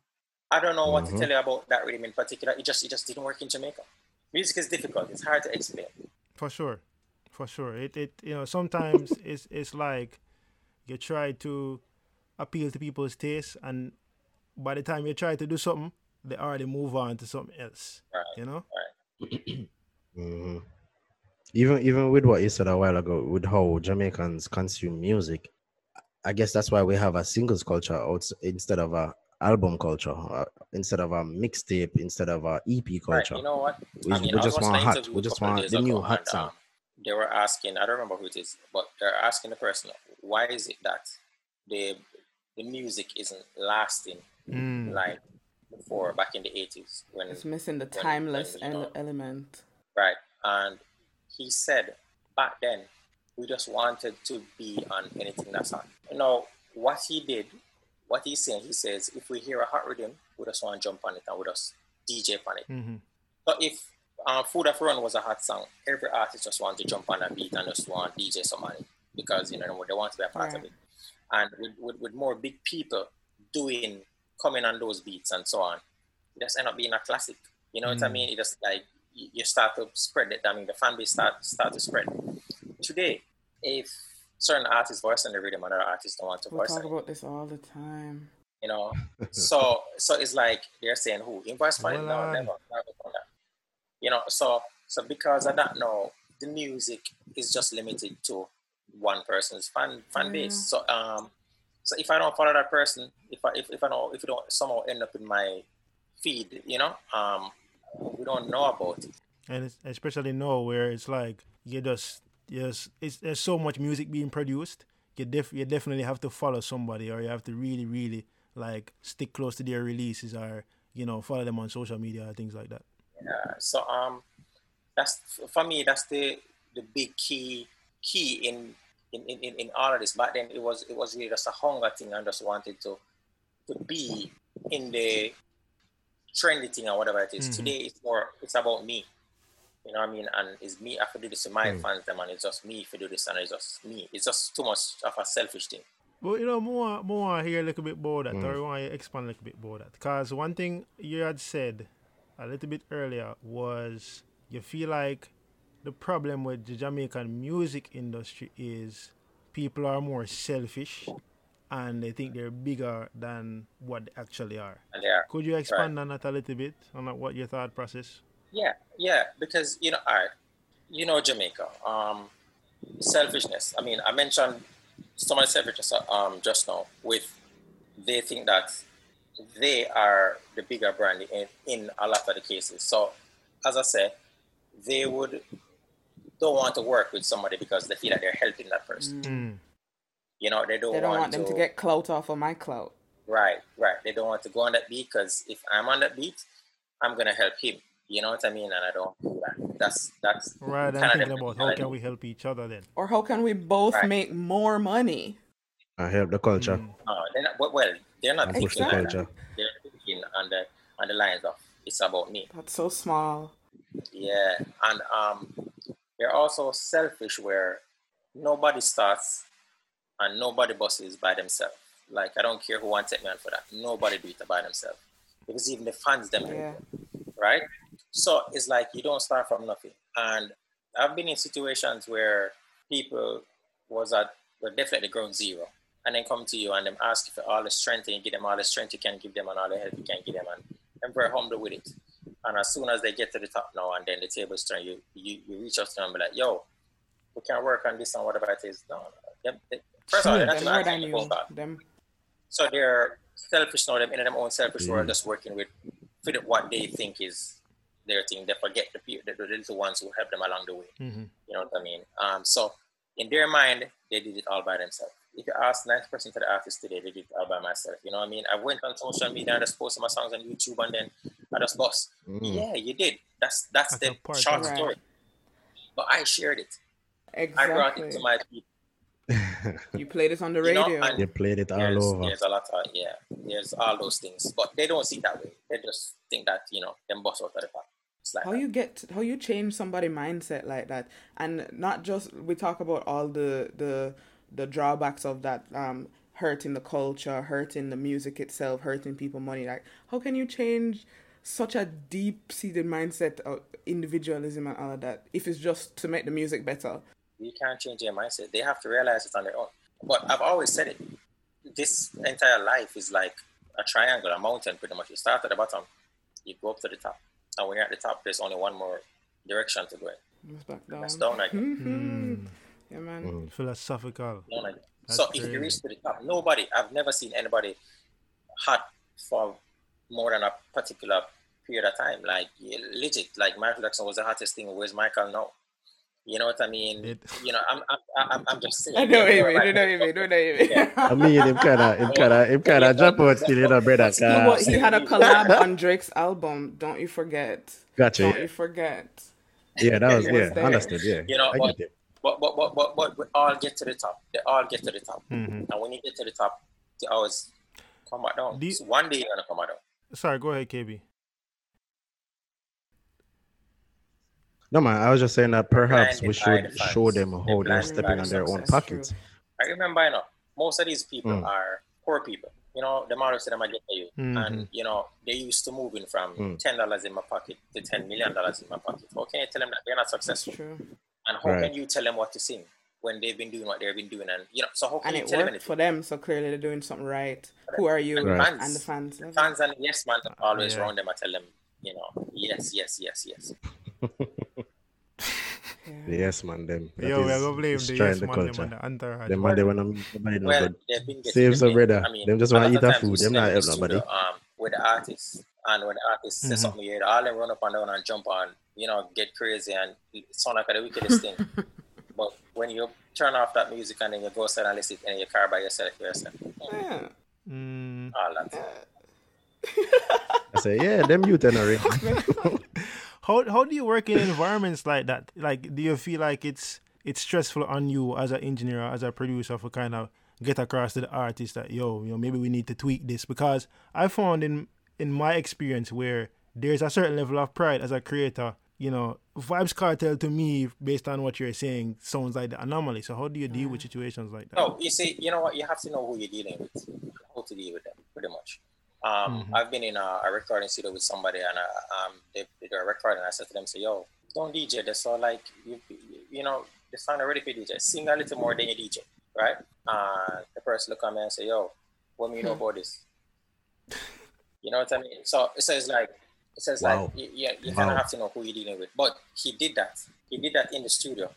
I don't know what mm-hmm. to tell you about that rhythm in particular. It just it just didn't work in Jamaica. Music is difficult. It's hard to explain. For sure. For sure. It it you know sometimes it's it's like you try to appeal to people's taste and by the time you try to do something, they already move on to something else. Right. You know? Right. mm-hmm. Even even with what you said a while ago, with how Jamaicans consume music, I guess that's why we have a singles culture instead of a album culture, uh, instead of a mixtape, instead of a EP culture. Right. You know what? We, I mean, we just want hot. We just want the new hot song. Um, they were asking. I don't remember who it is, but they're asking the person, "Why is it that the the music isn't lasting mm. like before back in the 80s when it's missing the when, timeless when, know, element right and he said back then we just wanted to be on anything that's hot you know what he did what he's saying he says if we hear a hot rhythm we just want to jump on it and we just dj on it mm-hmm. but if uh, Food of Run was a hot song. Every artist just want to jump on a beat and just want to DJ somebody because you know they want to be a part right. of it. And with, with, with more big people doing coming on those beats and so on, it just end up being a classic. You know mm. what I mm. mean? It just like you start to spread it. I mean, the fan base start start to spread. Today, if certain artists voice on the rhythm, another artists don't want to we voice. talk about this all the time. You know, so so it's like they're saying, "Who invoice for it? No, never, never done that." You know, so so because I don't know, the music is just limited to one person's fan fan base. So um, so if I don't follow that person, if I if, if I don't if you don't somehow end up in my feed, you know, um, we don't know about it. And especially now where it's like you just yes, it's there's so much music being produced. You def you definitely have to follow somebody, or you have to really really like stick close to their releases, or you know follow them on social media or things like that. Yeah. So um, that's for me. That's the the big key key in in, in, in all of this. But then, it was it was really just a hunger thing. I just wanted to to be in the trendy thing or whatever it is. Mm-hmm. Today, it's more it's about me. You know what I mean? And it's me. I have to do this to my mm. fans, them, and it's just me if you do this, and it's just me. It's just too much of a selfish thing. But you know, more more hear a little bit about that, mm. or I want to expand a little bit about that. Because one thing you had said a little bit earlier was you feel like the problem with the Jamaican music industry is people are more selfish and they think they're bigger than what they actually are. And they are. Could you expand right. on that a little bit on what your thought process? Yeah, yeah, because you know, I, you know Jamaica, um, selfishness. I mean, I mentioned some of the selfishness um, just now with they think that they are the bigger brand in, in a lot of the cases. So, as I said, they would don't want to work with somebody because they feel like they're helping that person. Mm. You know, they don't, they don't want, want them to, to get clout off of my clout. Right, right. They don't want to go on that beat because if I'm on that beat, I'm gonna help him. You know what I mean? And I don't do that. That's that's right. I'm thinking about how can we help each other then, or how can we both right. make more money? I help the culture. Mm. No, they're not. Well, they're not thinking the culture. They're thinking on the on the lines of it's about me. That's so small. Yeah, and um, they're also selfish where nobody starts and nobody bosses by themselves. Like I don't care who wants to take me on for that. Nobody do it by themselves. Because even the fans them yeah. right? So it's like you don't start from nothing. And I've been in situations where people was at were definitely ground zero and then come to you and them ask for all the strength and you give them all the strength you can give them and all the help you can give them and I'm very humble with it. And as soon as they get to the top now and then the table's turned, you, you, you reach out to them and be like, yo, we can work on this and whatever it is. No, no. Them, they, first of all, they're not them asking you about them. So they're selfish now, them in their own selfish mm. world, just working with fit what they think is their thing. They forget the, the, the little ones who help them along the way. Mm-hmm. You know what I mean? Um, so in their mind, they did it all by themselves. If you ask 90% of the artists today, they did it all by myself. You know what I mean? I went on social media and just posted my songs on YouTube and then I just bust. Mm. Yeah, you did. That's that's, that's the short right. story. But I shared it. Exactly. I brought it to my people. you played it on the You know, radio. and- They played it all There's, over. there's a lot of yeah, there's all those things, but they don't see that way. They just think that you know them boss out of the park. It's like how that. you get how you change somebody mindset like that and not just we talk about all the the the drawbacks of that um hurting the culture hurting the music itself hurting people money like how can you change such a deep seated mindset of individualism and all of that if it's just to make the music better you can't change their mindset. They have to realize it on their own. But I've always said it. This entire life is like a triangle, a mountain, pretty much. You start at the bottom, you go up to the top, and when you're at the top, there's only one more direction to go in. It's back down That's down again. Mhm. yeah man Mm. Philosophical. Down again. That's so if you reach to the top, nobody, I've never seen anybody hot for more than a particular period of time. Like legit, like Michael Jackson was the hottest thing. Where's Michael now? You know what I mean? It- You know, I'm, I'm, I'm, I'm just saying. I know what you mean, Like- I know what you mean, I know what you mean. Yeah. I mean, him kind of, him kind of, him kind of drop out still, you know, brother. He, wa- Cause, he had a collab on Drake's album. Don't you forget? gotcha. Don't you forget? Yeah, that was It was yeah, understood. Yeah, You know, I but- get it. But, but, but, but, but we all get to the top. They all get to the top. Mhm. And when you get to the top, they always come back down. Do you- So one day you're going to come back down. Sorry, go ahead, KB. No man, I was just saying that perhaps we should the show them They're how they're stepping on the their own success. pockets. I remember, you know, most of these people Mm. are poor people. You know, the model said, I'm going to get to you. Mhm. And, you know, they used to moving from Mm. $10 in my pocket to $10 million in my pocket. How can you tell them that they're not successful? true. And how Right. can you tell them what to sing when they've been doing what they've been doing? And, you know, so how can And you it tell them anything? for them, so clearly they're doing something right. Who are you? And the Right. fans, And the fans. the fans and yes man always Yeah. around them. I tell them, you know, yes, yes, yes, yes. The yes man, them. that Yo, we are gonna blame the yes the man, them culture. and the entourage. Them man, they wanna meet somebody no Well, good. they've been getting Save some paid. brother. I mean, Them just wanna eat of their times we food. Them not in help nobody. studio, Um, with the artists, and when the artists say Mhm. something weird, all them run up and down and jump on, you know, get crazy and sound like the wickedest thing. But when you turn off that music and then you go outside and listen in your car by yourself, yourself, Yeah. Mm, all that. I say, yeah, them youth are how how do you work in environments like that? Like, do you feel like it's it's stressful on you as an engineer, as a producer, for kind of get across to the artist that yo, you know, maybe we need to tweak this because I found in in my experience where there's a certain level of pride as a creator. You know, Vybz Kartel to me, based on what you're saying, sounds like the anomaly. So how do you deal with mm. situations like that? No, you see, you know what? You have to know who you're dealing with, how to deal with them, pretty much. Um, Mhm. I've been in a, a recording studio with somebody, and uh, um, they they do a recording. I said to them, "Say, yo, don't DJ. That's all. Like, you, you know, the song already for DJ. Sing a little more than you DJ, right?" Uh, the person look at me and say, "Yo, what do you know about this?" You know what I mean? So it says like, it says Wow. like, you, you, you kind Wow. of have to know who you're dealing with. But he did that. He did that in the studio.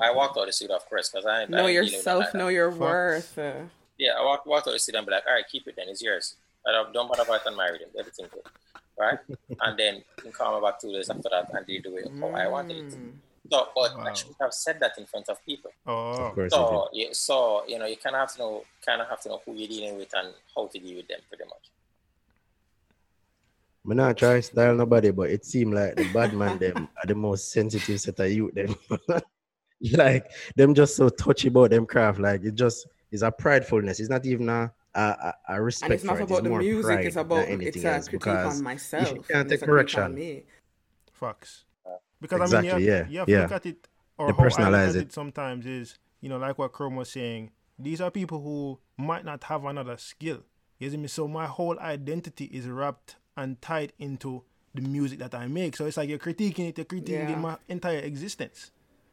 I walked out of the studio, of course, because I Know ain't dealing with yourself, know your worth. Uh, Yeah, I walk, walk out the studio and be like, all right, keep it then, it's yours. I don't, don't bother about it and marry them, everything good. Right? and then you call me back two days after that and they do it how I wanted it. mm. So, but Wow. I should have said that in front of people. Oh, Of course, So, yeah, so you know, you kind of have to know, kind of have to know who you're dealing with and how to deal with them, pretty much. Me not try to style nobody, but it seemed like the bad man them are the most sensitive set of youth them. like them just so touchy about them craft. Like it just is a pridefulness. It's not even a a, a, a respect And it's not for it. about the more music, it's about it's a else critique on myself. You can't and take it's a critique on correction. me. Facts. Because I mean, you have, yeah, you have to yeah. look at it, or They how I look personalize at it. it sometimes is, you know, like what Chrome was saying, these are people who might not have another skill. You see me? So my whole identity is wrapped and tied into the music that I make. So it's like you're critiquing it, you're critiquing Yeah. my entire existence.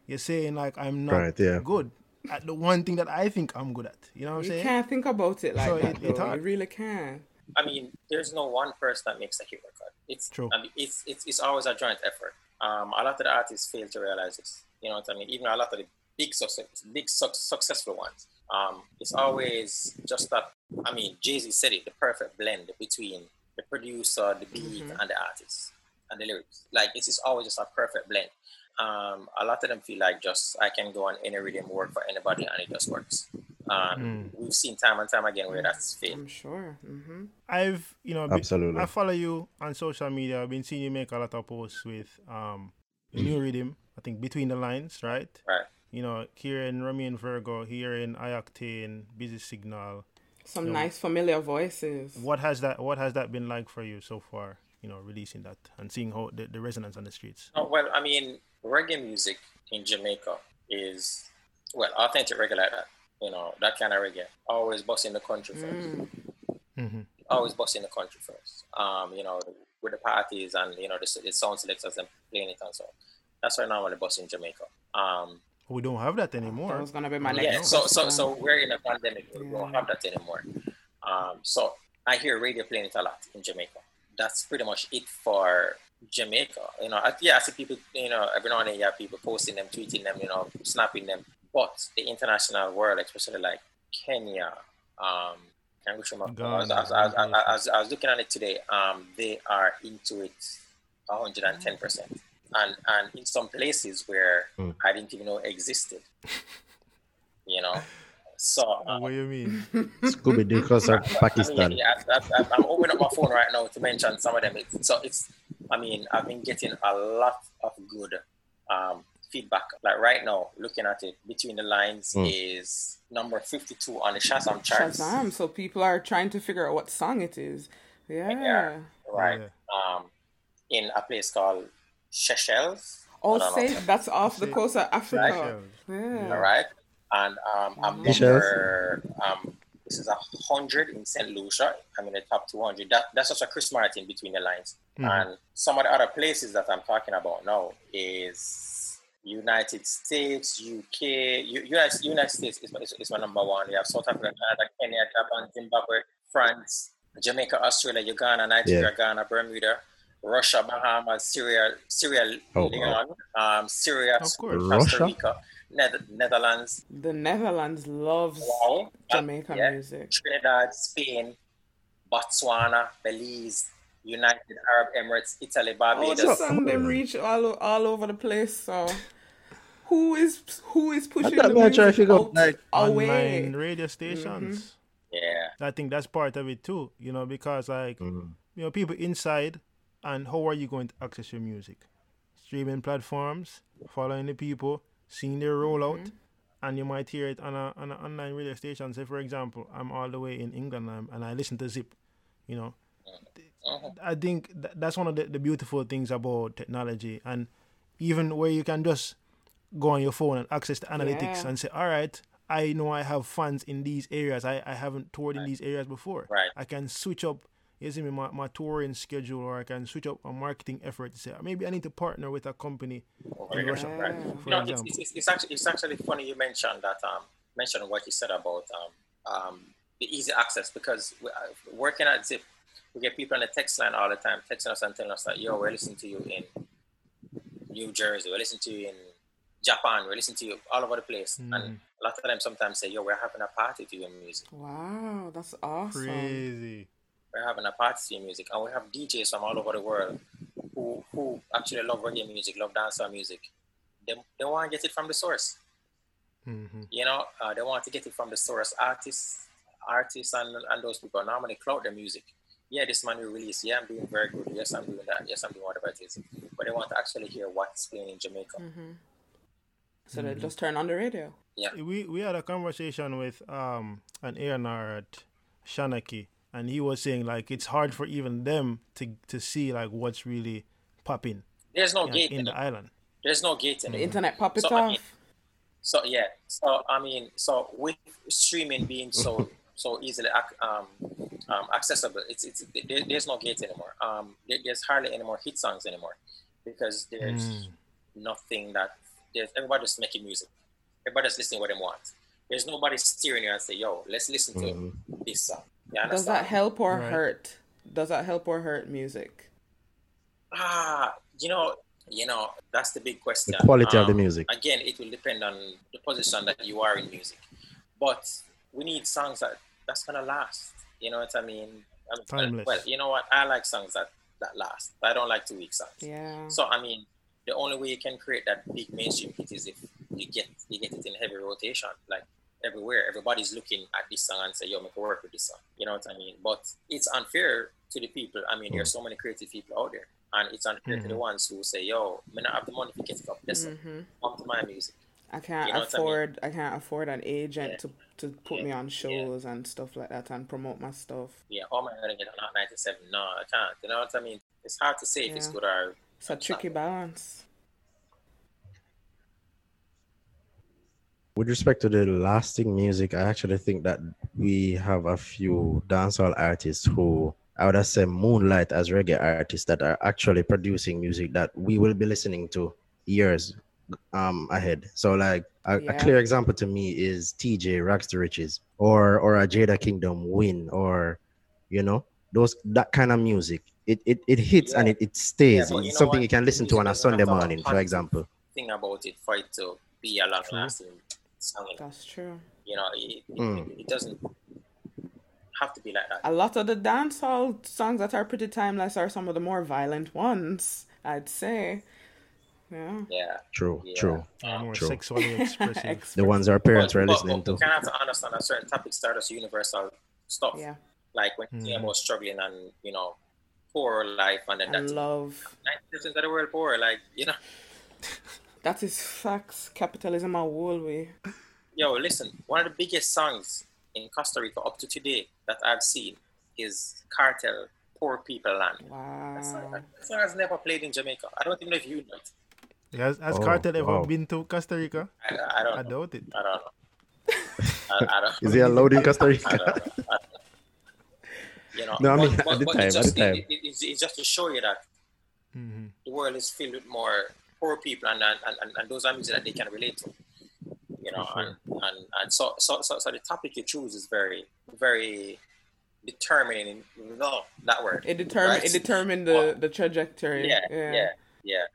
You're saying like I'm not Right, yeah. good at the one thing that I think I'm good at. You know what I'm You saying? can't think about it like So that, it- it though. You really can't. I mean, there's no one person that makes a hit record. It's True. I mean, it's, it's it's always a joint effort. Um, a lot of the artists fail to realize this. You know what I mean? Even a lot of the big success, big suc successful ones. Um, it's always just that. I mean, Jay Z said it: the perfect blend between the producer, the beat, Mhm. and the artist and the lyrics. Like this is always just a perfect blend. Um, a lot of them feel like just I can go on any rhythm, work for anybody, and it just works. Um, Mm. We've seen time and time again where that's failed. I'm sure. hmm I've you know be- Absolutely. I follow you on social media. I've been seeing you make a lot of posts with um the new rhythm. I think between the lines, right? Right. You know, hearing Romain Virgo, here in I-Octane, Busy Signal. Some you know, nice familiar voices. What has that What has that been like for you so far? You know, releasing that and seeing how the, the resonance on the streets. Oh, well, I mean, reggae music in Jamaica is well authentic reggae like that. You know, that kind of reggae always busting the country first. Mm. Mm-hmm. Always busting the country first. Um, you know, with the parties and you know the, the sound selectors and playing it and so. On. That's why normally bust in Jamaica. Um, We don't have that anymore. That was gonna be my next. yeah, next so so so we're in a pandemic. We don't have that anymore. Um, so I hear radio playing it a lot in Jamaica. That's pretty much it for Jamaica. You know, I, yeah, I see people. You know, every now and then you have people posting them, tweeting them, you know, snapping them. But the international world, especially like Kenya, um, can't go through my- I was, I, I, was, I, was, looking at it today. Um, they are into it 110 percent, and and in some places where Hmm. I didn't even know existed. You know, so uh, what do you mean? Scooby Doo because of Pakistan. yeah, I, I, I'm opening up my phone right now to mention some of them. It's, so it's, I mean, I've been getting a lot of good um, feedback. Like right now, looking at it, between the lines Mm. is number 52 on the Shazam charts. Shazam. So people are trying to figure out what song it is. Yeah. Yeah. Right. Yeah. Um, in a place called Seychelles. Oh, I say that's off the coast of Africa. Seychelles. Yeah. All right. And um, I'm number, um, this is a 100 in St. Lucia. I'm in the top 200. That, that's just a Chris Martin between the lines. Mhm. And some of the other places that I'm talking about now is United States, UK. U- United, United States is, is, is my number one. You have South Africa, Canada, Kenya, Japan, Zimbabwe, France, Jamaica, Australia, Uganda, Nigeria, Yeah. Ghana, Bermuda, Russia, Bahamas, Syria, Syria, Oh, wow. Um, Syria, Of course. Costa Russia? Rica, Neth- Netherlands, The Netherlands loves Wow. Jamaican Yeah. music. Trinidad, Spain, Botswana, Belize, United Arab Emirates, Italy, Barbados. Oh, Barbados. the song them reach all all over the place. So, who is who is pushing thought the me I try to music out, out like, away? Online radio stations. yeah. I think that's part of it too. You know, because like Mhm. you know, people inside, and how are you going to access your music? Streaming platforms, following the people, seeing their rollout, and you might hear it on a on an online radio station. Say, for example, I'm all the way in England and, and I listen to Zip. You know, Mhm. I think th- that's one of the, the beautiful things about technology, and even where you can just go on your phone and access the analytics Yeah. and say, all right. I know I have fans in these areas. I, I haven't toured in these areas before. Right. I can switch up, you see me, my, my touring schedule, or I can switch up my marketing effort to say maybe I need to partner with a company in Russia, Right. For You know, it's, example. it's, it's, it's actually it's actually funny you mentioned that um mentioned what you said about um um the easy access because we, uh, working at Zip, we get people on the text line all the time texting us and telling us that yo we're listening to you in New Jersey, we're listening to you in Japan, we're listening to you all over the place, Mhm. and a lot of them sometimes say yo we're having a party to your music. Wow, that's awesome. Crazy. We're having a party to your music, and we have DJs from all over the world who who actually love reggae music, love dancehall music. They, they want to get it from the source. hmm You know, uh, they want to get it from the source. Artists, artists, and, and those people normally clout their music. Yeah, this man will release. Yeah, I'm doing very good. Yes, I'm doing that. Yes, I'm doing whatever it is. But they want to actually hear what's playing in Jamaica. hmm So they just turn on the radio. Yeah. We we had a conversation with um an A&R at Shanaki, and he was saying like it's hard for even them to to see like what's really popping There's no yeah, gate in in the island. There's no gate in The internet pop it So, I mean, off. So yeah, so I mean, so with streaming being so so easily um, um, accessible, it's it's there, there's no gate anymore. Um, there, there's hardly any more hit songs anymore because there's Mm. nothing that there's everybody's making music. Everybody's listening what they want. There's nobody steering you and say, "Yo, let's listen to Mhm. this song." You Does that help or Right. hurt? Does that help or hurt music? Ah, you know, you know, that's the big question. The quality of the Um, music. again, it will depend on the position that you are in music. But we need songs that that's gonna last. You know what I mean? I mean, Timeless. Well, you know what? I like songs that that last. I don't like two week songs. Yeah. So I mean, the only way you can create that big mainstream hit is if you get you get it in heavy rotation, like everywhere. Everybody's looking at this song and say, "Yo, make a work with this song." You know what I mean? But it's unfair to the people. I mean, there's so many creative people out there, and it's unfair to the Mhm. ones who say, "Yo, me not have the money to get up. Listen, hmm come to my music." I can't You know what I mean? afford. I, can't afford an agent Yeah. to to put Yeah. me on shows and stuff like that and promote my stuff. Yeah, how am I get on 97? No, I can't. You know what I mean? It's hard to say if it's good or It's a tricky balance. With respect to the lasting music, I actually think that we have a few dancehall artists who I would have said moonlight as reggae artists that are actually producing music that we will be listening to years um ahead. So like a, a clear example to me is TJ Rags to Riches or or a Jada Kingdom Win or you know those that kind of music. It it, it hits and it, it stays. Yeah, it's something what? you can listen to on a Sunday have to have morning, for example. thing about it for it to be a long lasting song. That's true. You know, it, it, Mm. it doesn't have to be like that. A lot of the dancehall songs that are pretty timeless are some of the more violent ones. I'd say. Yeah. Yeah. True, Yeah. true. Are more True. sexually expressive. The ones our parents But- were but- listening but to. We kind of have to understand that certain topics start as universal stuff. Yeah. Like when you Mhm. about struggling and, you know, poor life and then And that's love. 90% of the world poor. Like, you know, That is facts. Capitalism a whole way. yo, listen, one of the biggest songs in Costa Rica up to today that I've seen is Kartel, Poor People Land. That song, Wow. that song has never played in Jamaica. I don't even know if you know it. Has, has Oh, Kartel ever wow. been to Costa Rica? I, I don't I know. doubt it. I don't know. I, I don't Is he allowed in Costa I Rica? don't. I don't. You know, No, I mean, but, at but, the time, it's at just, the time. It, it, it's, it's just to show you that hmm the world is filled with more poor people and and, and, and those are music that they can relate to. You know, For and, and, and so, so so so the topic you choose is very very determining. No, that word. It determined. Right. It determined the Well, the trajectory. yeah, yeah, yeah,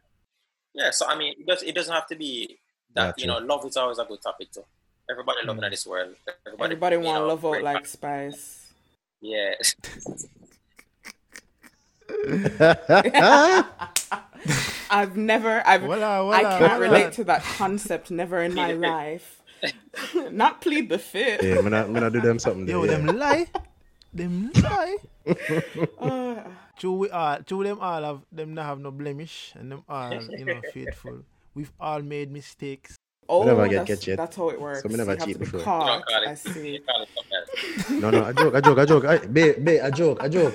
yeah. So I mean, it, does, it doesn't have to be that. Gotcha. You know, love is always a good topic too. Everybody loving Mm. at this world. Everybody, Everybody want know, love out great- like Spice. Yeah. I've never. I've. Voila, I can't voila. relate to that concept. Never in my life. Not plead the fifth. yeah, I'm gonna, I'm gonna do them something. Yo, there, them yeah. lie. Them lie. Uh, True, we all, true them all have them not have no blemish and them all, you know, faithful. We've all made mistakes. oh, never get that's, catch yet. that's how it works. So me never cheat before. Caught. don't call it. I see. call it something else. No, no, a joke, a joke, a joke. I, babe, babe, a joke, a joke.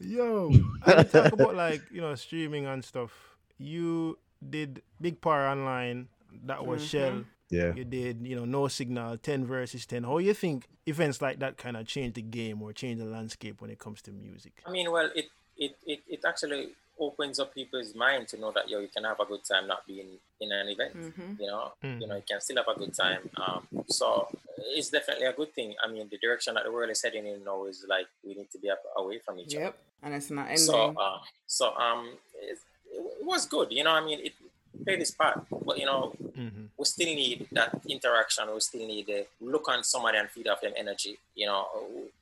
Yo, and talk about like you know streaming and stuff. You did Big Power Online. That was mm-hmm. Shell. Yeah. You did you know No Signal, ten versus ten. How you think events like that kind of change the game or change the landscape when it comes to music? I mean, well, it, it, it, it actually opens up people's mind to know that yo, you can have a good time not being in an event. Mhm. You know, Mhm. you know, you can still have a good time. Um, so it's definitely a good thing. I mean, the direction that the world is heading in now is like we need to be up, away from each other. Yep. And it's not ending. other. So, uh, so um, it, it was good. You know, I mean, it played this part, but you know, hmm we still need that interaction. We still need to look on somebody and feed off them energy. You know,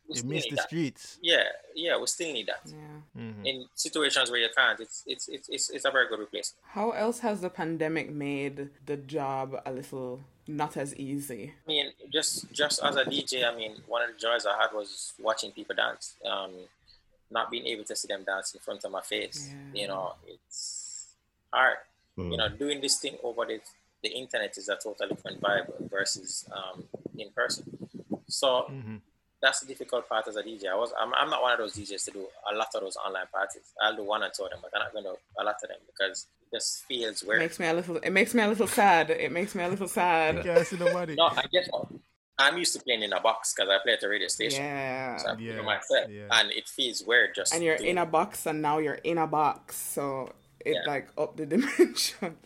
we You still miss need the that. streets. Yeah, yeah, we still need that yeah. hmm in situations where you can't, it's it's it's it's, it's a very good replacement. How else has the pandemic made the job a little not as easy? I mean, just just as a DJ, I mean, one of the joys I had was watching people dance. Um, not being able to see them dance in front of my face, Yeah. you know, it's hard. Mm. You know, doing this thing over the the internet is a totally different vibe versus um, in person. So hmm that's the difficult part as a DJ. I was I'm, I'm not one of those DJs to do a lot of those online parties. I'll do one or two of them, but I'm not going to do a lot of them because it just feels It weird. makes me a little. It makes me a little sad. It makes me a little sad. Can't see nobody. No, I get one. I'm used to playing in a box because I play at the radio station. Yeah. So Yeah, myself, yeah. and it feels weird just. And you're doing- in a box, and now you're in a box, so it Yeah. like up the dimension.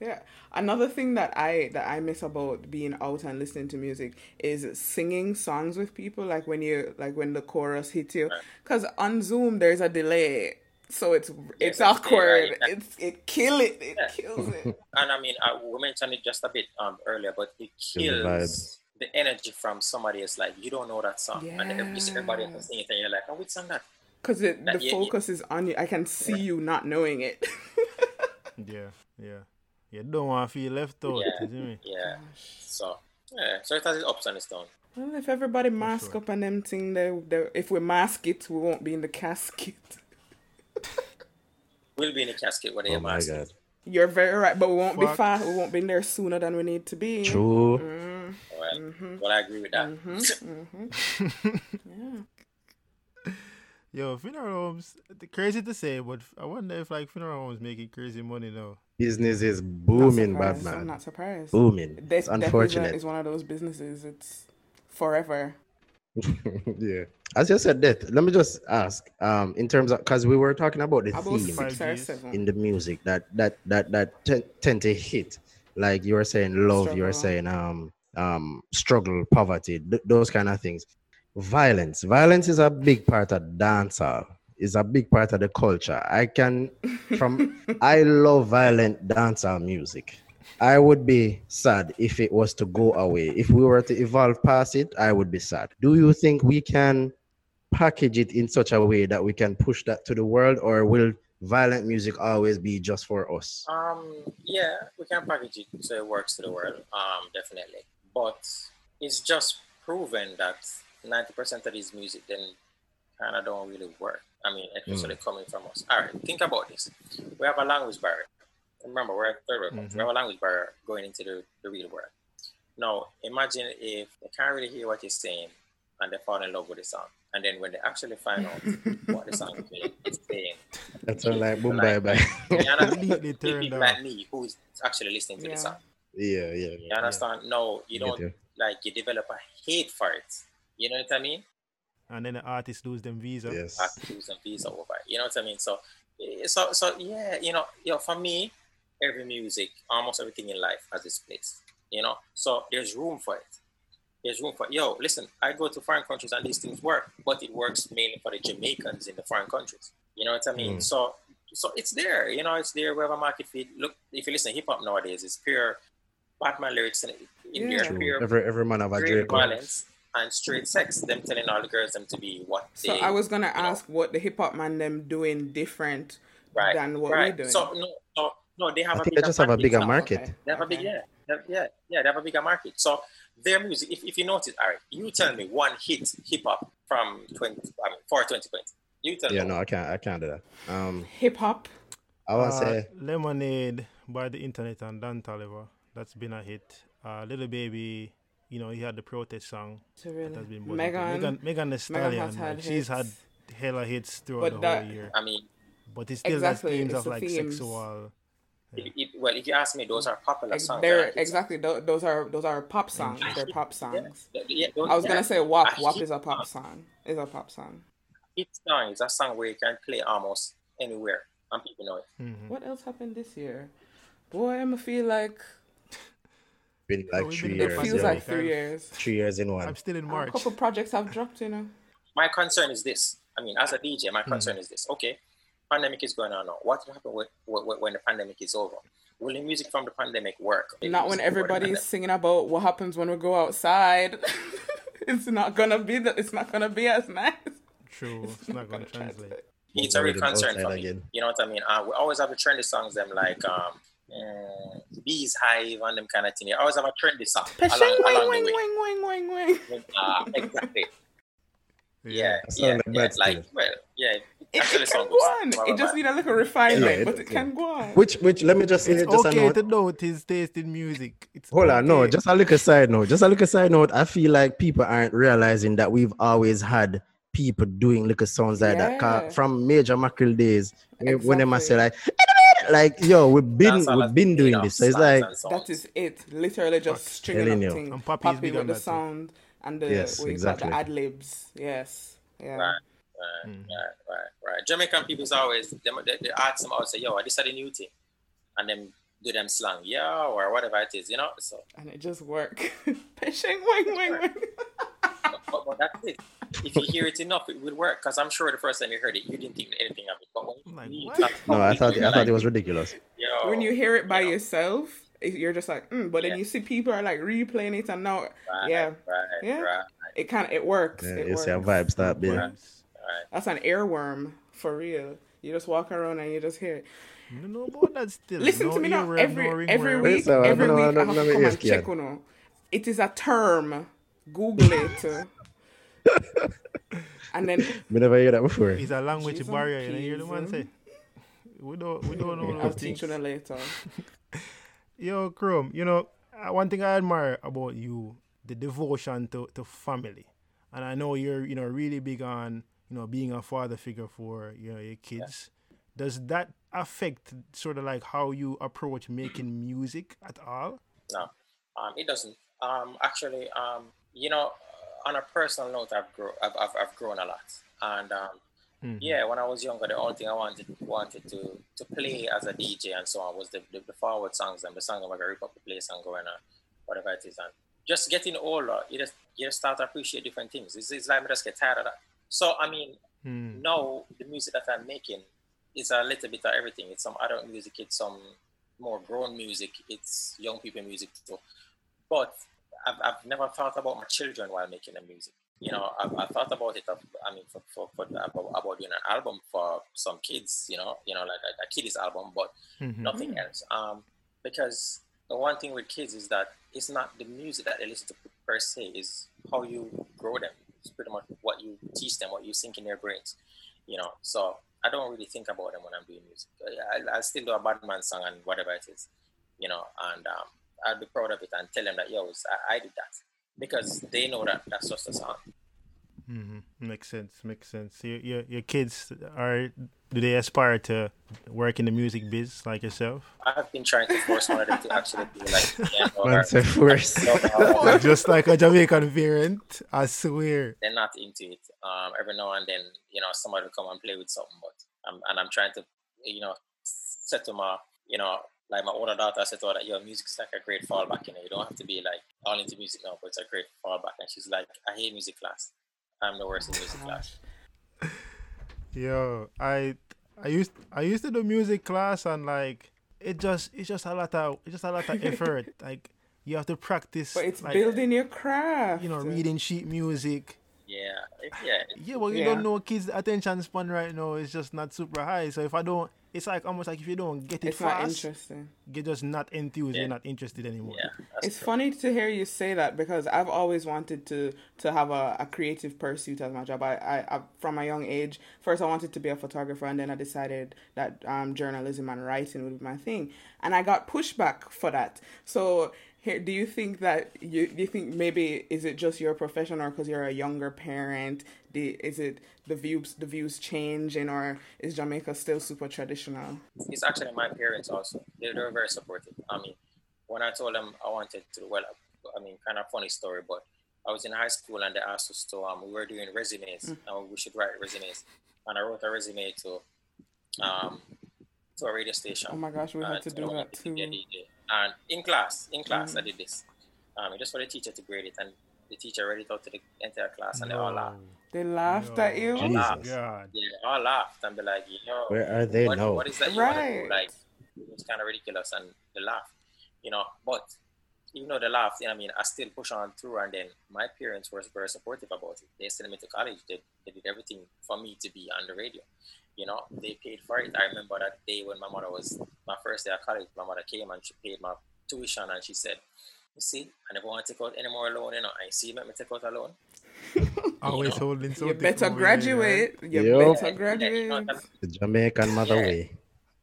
yeah. Another thing that I that I miss about being out and listening to music is singing songs with people. Like when you like when the chorus hits you, Right. because on Zoom there's a delay, so it's it's that's the thing, awkward. right? It's it kill it. It Yeah. kills it. and I mean, I, we mentioned it just a bit um earlier, but it kills vibes. the energy from somebody. It's like you don't know that song, and then you see everybody else Yeah. singing it, and you're like, "Oh, which song that?" Because it the That- yeah, yeah. focus is on you. I can see you not knowing it. Yeah, yeah. You don't want to feel left out. Yeah. You see me? Yeah. So yeah, so it has its ups and its downs. Well, if everybody mask sure. up and them thing, they, they, if we mask it, we won't be in the casket. We'll be in the casket where they Oh my mask. god. You're very right, but we won't be Fuck. fast. We won't be there sooner than we need to be. True. Mm-hmm. Right? Mm-hmm. Well, I agree with that. Mm-hmm, mm-hmm. Yo, funeral homes. Crazy to say, but I wonder if like funeral homes making crazy money now. Business is booming, surprised. bad I'm not surprised. Booming. This It's unfortunate. is one of those businesses. It's forever. yeah. As you said that, let me just ask, um, in terms of because we were talking about the About theme six or 5Gs. seven. in the music that that that that ten, tend to hit, like you were saying, love, you were saying, um, um, struggle, poverty, th- those kind of things. Violence, violence is a big part of dancehall. Is a big part of the culture. I can, from I love violent dancehall music. I would be sad if it was to go away. If we were to evolve past it, I would be sad. Do you think we can package it in such a way that we can push that to the world, or will violent music always be just for us? Um, yeah, we can package it so it works to the world. Um, definitely. But it's just proven that ninety percent of this music then kind of don't really work. I mean, especially mm. coming from us. All right, think about this. We have a language barrier. Remember, we're a third world. country. We have a mm-hmm. language barrier going into the, the real world. Now, imagine if they can't really hear what you're saying and they fall in love with the song. And then when they actually find out what the song is really- saying, That's all like boom bye like, bye. you understand? People like me who is actually listening to Yeah. the song. yeah, yeah. You understand? No, you don't you. like you develop a hate for it. You know what I mean? And then the artists lose them visa. Yes. Have to do some visa over. You know what I mean? So, eh, so, so yeah. You know, you know, for me, every music, almost everything in life has its place. You know, so there's room for it. There's room for yo. Listen, I go to foreign countries and these things work, but it works mainly for the Jamaicans in the foreign countries. You know what I mean? Mm. So, so it's there. You know, it's there. We have a market for it. Look, if you listen to hip hop nowadays, it's pure Batman lyrics in, in Yeah. there. True. Pure Every every man have a great Drake. violence and straight sex. Them telling all the girls them to be what So they. I was gonna you know. ask what the hip hop man them doing different right, than what right. we're doing. So no, no, no. They have I a think they bigger just have a bigger So market. Okay. They have a big yeah, have- yeah, yeah. They have a bigger market. So their music. If, if you notice, all right, you tell me one hit hip hop from twenty. I mean, for twenty twenty. You tell Yeah, me. no, I can't. I can't do that. Um, Hip hop. I want to Uh, say Lemonade by the internet and Don Toliver. That's been a hit. Uh, Little Baby, you know, he had the protest song So that has been. Megan. Megan, Megan Thee Stallion. has had like, she's had hella hits throughout But the that- whole year. I mean, But it still Exactly, has themes it's of the like themes. sexual. if, if, well, if you ask me, those are popular Ex- songs. They're Hits. exactly tho- those are those are pop songs. They're pop songs. yeah, those- I was yeah. gonna say WAP. A WAP is a pop song. song. Is a pop song. Hit song is a song where you can play almost anywhere and people know it. Mhm. What else happened this year? Boy, I'm feel like been like we've three been in it feels like three years. three years in one. I'm still in March. A March. couple projects have dropped, you know. My concern is this. I mean, as a DJ, Hmm. my concern is this. Okay, pandemic is going on now. What will happen with, with, when the pandemic is over? Will the music from the pandemic work? Not when everybody's singing about what happens when we go outside. it's not gonna be that. It's not gonna be as nice. True. It's not going to translate. It's a real Already concern for me. again. You know what I mean? Uh, we always have the trendy songs, them like um, Bees Hive and them kind of thing. I always have a trendy song along, Pashing, wing, along wing, the way. wing, wing, wing, wing. Uh, exactly. Yeah, That yeah, like yeah. bad Like, well, yeah. It, it can go on. It just blah. need a little refinement, Yeah, it- but it can go on. Which which let me just say It's just a okay note. to note his taste in music. It's Hold on, no, just a little side note. Just a little side note. I feel like people aren't realizing that we've always had people doing little sounds like that. 'Cause Yeah. From major mackerel days, when- when they must say like, Exactly. like, yo, we've been we've been doing of this. So it's like. That is it. Literally just stringing telling up things. And Poppy is with on the that too. sound and the Yes, what you exactly. call the ad libs. Yes. Yeah. Right, right, hmm. right, right, right. Jamaican people's always them they, they ask them out say, yo, this is the new thing. And then do them slang, yeah, or whatever it is, you know? So And it just work. Pashing, wing, wing, wing. but, but, but that's it. If you hear it enough, it will work. Because I'm sure the first time you heard it, you didn't think anything of it. But when you Like, read what? no, I thought you're I thought it was ridiculous. yo, when you hear it by you know, yourself, you're just like, mm, but then Yeah. you see people are like replaying it and now, right, yeah, right, Yeah. right, it kind of it works. Yeah, it you works. see vibe start building. right. That's an earworm for real. You just walk around and you just hear it. No, no, but that's still. Listen no to me now. Every every ringworm. week, So, every don't know, week I I don't have to me come and check on. It is a term. Google it. and then We never hear that before. It's a language Jeez and barrier. You know, hear the man say. We don't we don't know I'll those teach you that later. Yo, Chrome, you know, uh, one thing I admire about you, the devotion to, to family. And I know you're, you know, really big on, you know, being a father figure for, you know, your kids. Does that affect sort of like how you approach making music at all? No, um, it doesn't. Um, actually, um, you know, on a personal note, I've grown, I've, I've, I've grown a lot, and um, Mhm. yeah, when I was younger, the only thing I wanted wanted to to play as a DJ and so on was the, the, the forward songs and the song about rip up the place and going on, whatever it is. And just getting older, you just you just start to appreciate different things. It's, it's like I just get tired of that. So I mean, Hmm. now the music that I'm making is a little bit of everything. It's some adult music, it's some more grown music, it's young people music too. But I've, I've never thought about my children while making the music. You know, I've, I've thought about it. I mean, for, for, for about, about doing an album for some kids. You know, you know, like a, a kiddies album, but Mhm. nothing else. Um, because the one thing with kids is that it's not the music that they listen to per se, is how you grow them. It's pretty much what you teach them, what you sink in their brains. You know, so I don't really think about them when I'm doing music. I, I still do a Batman song and whatever it is, you know, and um, I'll be proud of it and tell them that yo, I, I did that because they know that that's just a song. hmm Makes sense. Makes sense. Your, your your kids are do they aspire to work in the music biz like yourself? I've been trying to force one of them to actually do like piano or- Man said first. Just like a Jamaican variant, I swear. they're not into it. Um, every now and then, you know, somebody will come and play with something, but um, and I'm trying to, you know, set them my, you know, like my older daughter, said to her that your music is like a great fallback. You know, you don't have to be like all into music now, but it's a great fallback. And she's like, I hate music class. I'm the worst in music class. Yo, I I used I used to do music class and like it just it's just a lot of it's just a lot of effort. like you have to practice But it's like, building your craft. you know, reading sheet music. Yeah, yeah. Yeah, well you Yeah. don't know kids attention span right now is just not super high. So if I don't it's like almost like if you don't get it It's not fast, interesting. you're just not enthused, Yeah. you're not interested anymore. Yeah, It's true. funny to hear you say that because I've always wanted to to have a, a creative pursuit as my job. I, I, I from a young age, first I wanted to be a photographer, and then I decided that um, journalism and writing would be my thing, and I got pushback for that. So. Here, do you think that you do you think maybe is it just your profession or because you're a younger parent? The, is it the views the views changing or is Jamaica still super traditional? it's actually my parents also. They, they were very supportive. I mean, when I told them I wanted to, well, I mean, kind of funny story, but I was in high school and they asked us to, um, we were doing resumes and we should write resumes. And I wrote a resume to, um, to a radio station. Oh my gosh, we had to do that to too. And in class, in class, Mm. I did this. Um, just for the teacher to grade it, and the teacher already it out to the entire class, and they all laughed. They laughed No. at you. Jesus. God. Yeah, they all laughed and be like, you know, Where are they what, now? what is that you want to do? Right. Like, it's kind of ridiculous, and they laugh, you know. But even though they laughed, I mean, I still push on through, and then my parents were very supportive about it. They sent me to college. They, they did everything for me to be on the radio. You know, they paid for it. I remember that day when my mother was my first day at college. My mother came and she paid my tuition, and she said, "You see, I never want to take out any more loan. You know, I see, let me take out a loan." Always know, holding You something. better over there, graduate. You Yup. better Yeah, you know, graduate. The Jamaican mother Yeah. way.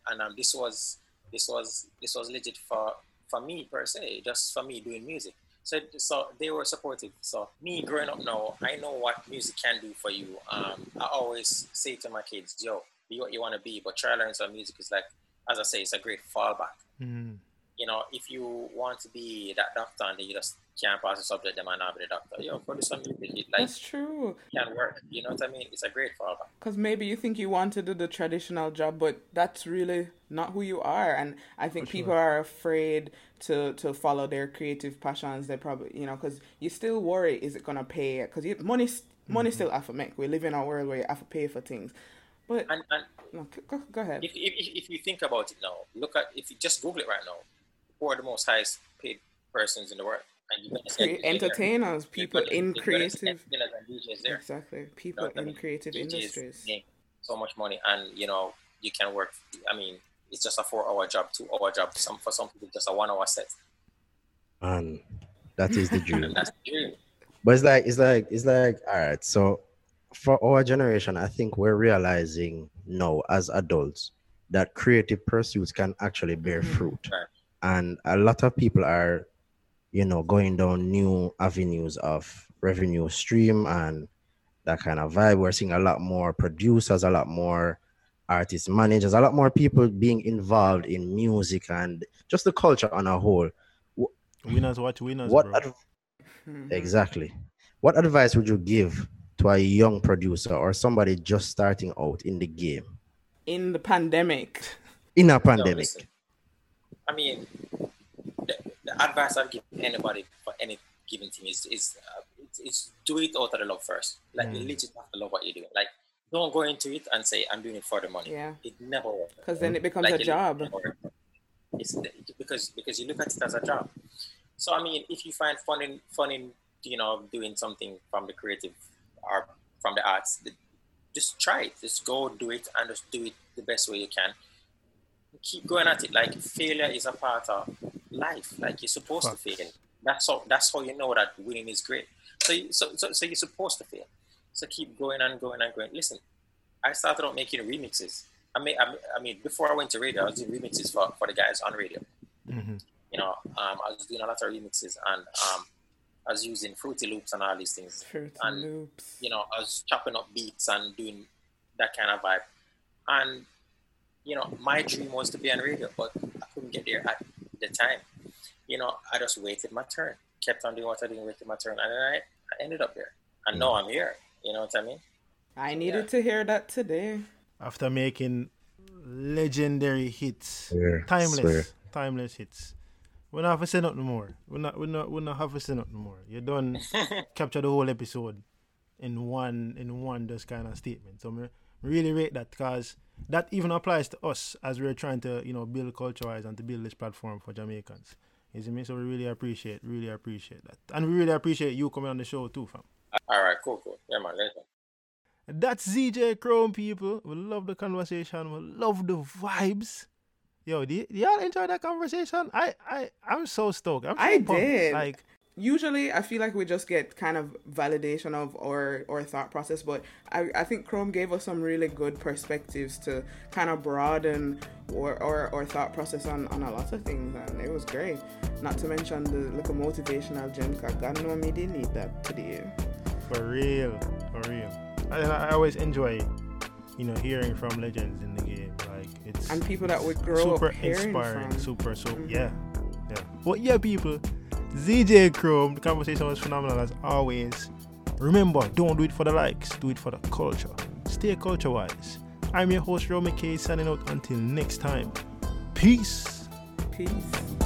and um, this was this was this was legit for for me per se, just for me doing music. So so they were supportive. So me growing up now, I know what music can do for you. Um, I always say to my kids, "Yo, be what you want to be, but try to learn some music." Is like, as I say, it's a great fallback. Mhm. You know, if you want to be that doctor and then you just can't pass the subject, then might not be the doctor. Yo, produce some music. It like That's true. can work. You know what I mean? It's a great fallback. Because maybe you think you want to do the traditional job, but that's really not who you are. And I think people are afraid to to follow their creative passions. They probably, you know, because you still worry, is it gonna pay? Because money money mm-hmm. still have to make. We live in a world where you have to pay for things. But And and no, go, go ahead. if, if, if if you think about it now, look at if you just Google it right now, who are the most highest paid persons in the world? And you're gonna see Cre- a DJ there. entertainers, You're people gonna- in you're gonna see creative, entertainers and exactly, You know people I in mean? creative DJs industries. so much money, and you know you can work. I mean, it's just a four-hour job, two-hour job. Some for some people, just a one-hour set, Man, that is the dream. and that's the dream. But it's like it's like it's like all right. So for our generation, I think we're realizing now as adults that creative pursuits can actually bear Mhm. fruit. Right. And a lot of people are, you know, going down new avenues of revenue stream and that kind of vibe. We're seeing a lot more producers, a lot more artist managers, a lot more people being involved in music and just the culture on a whole. Winners watch winners, What bro. adv- Mhm. exactly? What advice would you give to a young producer or somebody just starting out in the game In the pandemic. in a No, pandemic? Listen. I mean, the, the advice I'd give anybody for any given thing is is uh, it's, it's do it out of the love first. Like you Mm. legit have to love what you're doing. Like don't go into it and say I'm doing it for the money. Yeah. It never works. Because then it becomes Like, a it job. never works. It's because because you look at it as a job. So I mean, if you find fun in fun in you know doing something from the creative or from the arts, th- just try it. Just go do it and just do it the best way you can. Keep going at it. Like failure is a part of life. Like you're supposed to fail. That's how that's how you know that winning is great. So you, so, so so you're supposed to fail. So keep going and going and going. Listen, I started out making remixes. I mean, I mean, before I went to radio, I was doing remixes for, for the guys on radio. Mhm. You know, um, I was doing a lot of remixes and um, I was using Fruity Loops and all these things. Fruity And, Loops. You know, I was chopping up beats and doing that kind of vibe. And, you know, my dream was to be on radio, but I couldn't get there at the time. You know, I just waited my turn, kept on doing what I did, waited my turn, and then I, I ended up there. I know I'm here. You know what I mean? I needed Yeah. to hear that today. After making legendary hits, Swear, timeless, swear. timeless hits. We don't have to say nothing more. We're not, we're not, we not have to say nothing more. You done capture the whole episode in one, in one just kind of statement. So me really rate that because that even applies to us as we're trying to, you know, build culture wise and to build this platform for Jamaicans. You see me? So we really appreciate, really appreciate that, and we really appreciate you coming on the show too, fam. All right, cool, cool. Yeah, man, later. That's ZJ Chrome, people. We love the conversation. We love the vibes. Yo, do, y- do y'all enjoy that conversation? I, I, I'm so stoked. I'm so I pumped. did. Like, Usually, I feel like we just get kind of validation of our, our thought process, but I, I think Chrome gave us some really good perspectives to kind of broaden our, our, our thought process on, on a lot of things, and it was great. Not to mention the little motivational gem, because God know me didn't need that today. for real, for real. I, I always enjoy, you know, hearing from legends in the game. Like, it's And people that would grow super up hearing inspiring. from. Super, so Mhm. yeah, yeah. But yeah, people, ZJ Chrome. The conversation was phenomenal as always. Remember, don't do it for the likes, do it for the culture. Stay culture wise. I'm your host, Romy K, signing out until next time. Peace. Peace.